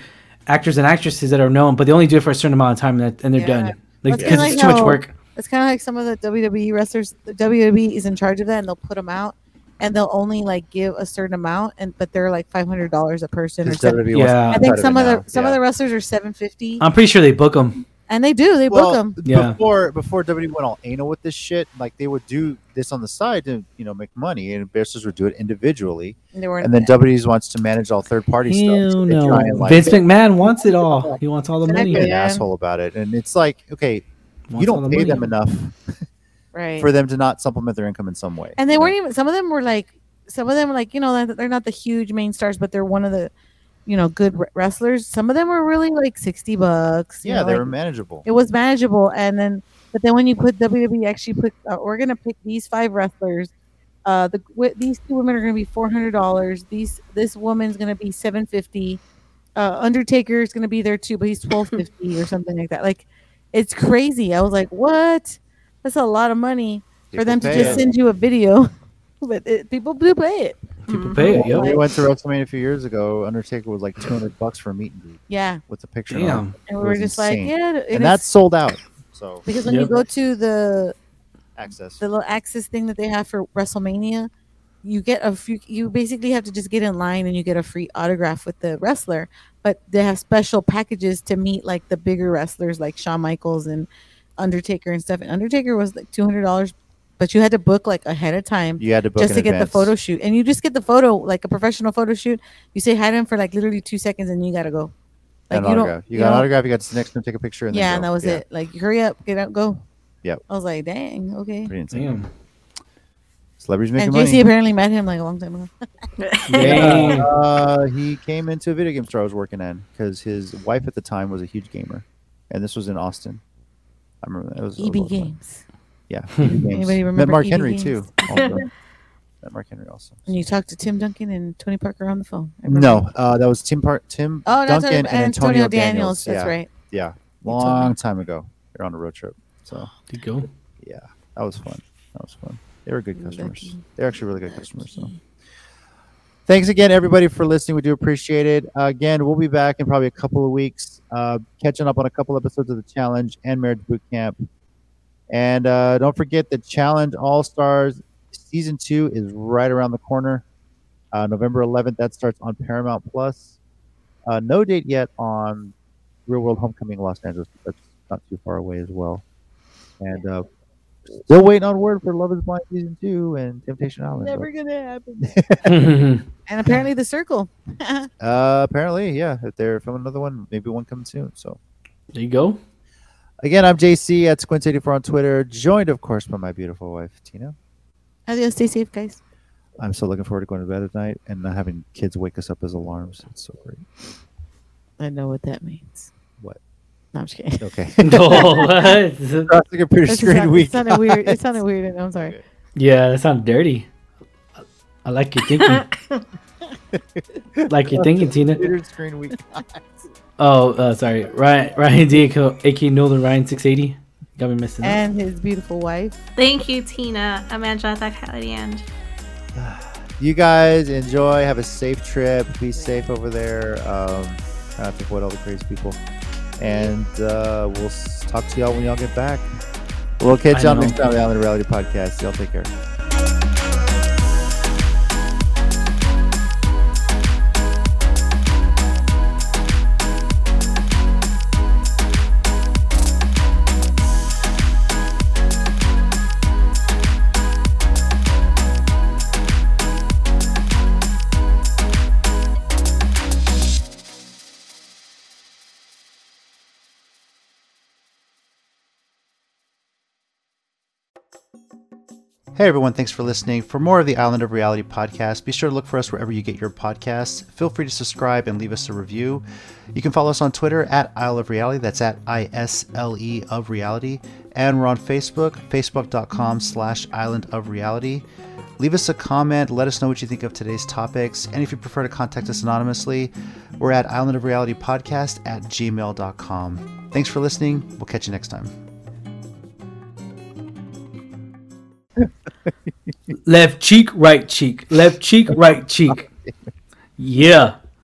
actors and actresses that are known, but they only do it for a certain amount of time and, they're Yeah. done, like because it's like too much work. It's kind of like some of the WWE wrestlers. The WWE is in charge of that, and they'll put them out, and they'll only like give a certain amount, and but they're like five hundred dollars a person. Or Because seven- WWE wants Yeah. I think some of the now. some Yeah. of the wrestlers are seven fifty, I'm pretty sure they book them. and they do they well, book them. Yeah. before before WWE went all anal with this shit, like they would do this on the side to you know make money, and wrestlers would do it individually, They were and then WWE wants to manage all third party stuff. Hell so they no. try and, like, Vince McMahon wants it all. He wants all the Exactly. be money. an Yeah. asshole about it, and it's like okay, Wants you all don't the pay money. them enough right. for them to not supplement their income in some way. and they weren't know? even. Some of them were like, some of them were like, you know, they're not the huge main stars, but they're one of the, you know, good wrestlers. Some of them were really like sixty bucks. Yeah, know, they like, were manageable. it was manageable and then but then when you put WWE actually put uh, we're gonna pick these five wrestlers uh the w- these two women are gonna be four hundred dollars these this woman's gonna be seven fifty uh Undertaker is gonna be there too but he's twelve fifty or something like that like it's crazy I was like what that's a lot of money for them to just it. send you a video but it, people do pay it People mm-hmm. pay it. When we went to WrestleMania a few years ago. Undertaker was like two hundred bucks for a meet and greet yeah with a picture. on it. Damn. and we were just insane. like yeah and is- that's sold out. So because when Yep. you go to the access. the little access thing that they have for WrestleMania, you get a few. You basically have to just get in line and you get a free autograph with the wrestler. But they have special packages to meet like the bigger wrestlers like Shawn Michaels and Undertaker and stuff. And Undertaker was like two hundred dollars, but you had to book like ahead of time You had to book just in to get the photo shoot. And you just get the photo like a professional photo shoot. You say hi to him for like literally two seconds and you gotta go. Like you autograph. don't. You got an autograph. You got to sit next to him, take a picture, and yeah, go. and that was Yeah, it. Like hurry up, get out, go. Yep. I was like, dang, okay. Pretty insane. Damn. Celebrities making And money. JC apparently met him like a long time ago. Damn. Uh, he came into a video game store I was working in because his wife at the time was a huge gamer, and this was in Austin. I remember that. It was, it was a EB lot fun. E Games. Yeah, EB Games. Anybody Met remember Mark EB Henry Games? too. Met Mark Henry also. And you talked to Tim Duncan and Tony Parker on the phone. No, uh, that was Tim Part Tim Oh, Duncan right. and Antonio, Daniels. That's yeah, right. Yeah, You told me. long time ago. They're on a road trip. So There you go. yeah, that was fun. That was fun. They were good customers. They're actually really good customers. So. Thanks again, everybody, for listening. We do appreciate it. Uh, again, we'll be back in probably a couple of weeks, uh, catching up on a couple episodes of the challenge and marriage boot camp. And uh, don't forget the challenge All Stars season two is right around the corner. Uh, November 11th, that starts on Paramount Plus. Uh, no date yet on Real World Homecoming Los Angeles. but That's not too far away as well. And uh, still waiting on word for Love Is Blind season two and Temptation Island. Never gonna happen. there and apparently the circle. Uh, apparently, yeah. If they're filming another one, maybe one coming soon. So there you go. again, I'm JC at Squint84 on Twitter, joined of course by my beautiful wife Tina. Adios. Stay safe, guys. I'm so looking forward to going to bed at night and not having kids wake us up as alarms. It's so great. I know what that means. What? No, I'm just kidding. Okay. No, what? Across the computer That just screen sound- week. It sounded weird. It sounded weird. I'm sorry. Yeah, that sounds dirty. I- I like your thinking. like your thinking, Tina. Computer screen week. Oh, uh, sorry. Ryan, Ryan D, aka Nolan Ryan 680. Got me missing. up. And his beautiful wife. Thank you, Tina, Amanda, that at the end. You guys enjoy. Have a safe trip. Be safe over there. Um, try not to avoid all the crazy people. And uh, we'll talk to y'all when y'all get back. We'll catch I y'all next time on the Reality Podcast. Y'all take care. Hey everyone, thanks for listening. For more of the Island of Reality podcast, be sure to look for us wherever you get your podcasts. Feel free to subscribe and leave us a review. You can follow us on Twitter at Isle of Reality. That's at I S L E of Reality. And we're on Facebook, facebook.com slash Island of Reality. Leave us a comment. Let us know what you think of today's topics. And if you prefer to contact us anonymously, we're at Island of Reality Podcast at gmail.com. Thanks for listening. We'll catch you next time. Left cheek, right cheek. Left cheek, right cheek. Yeah.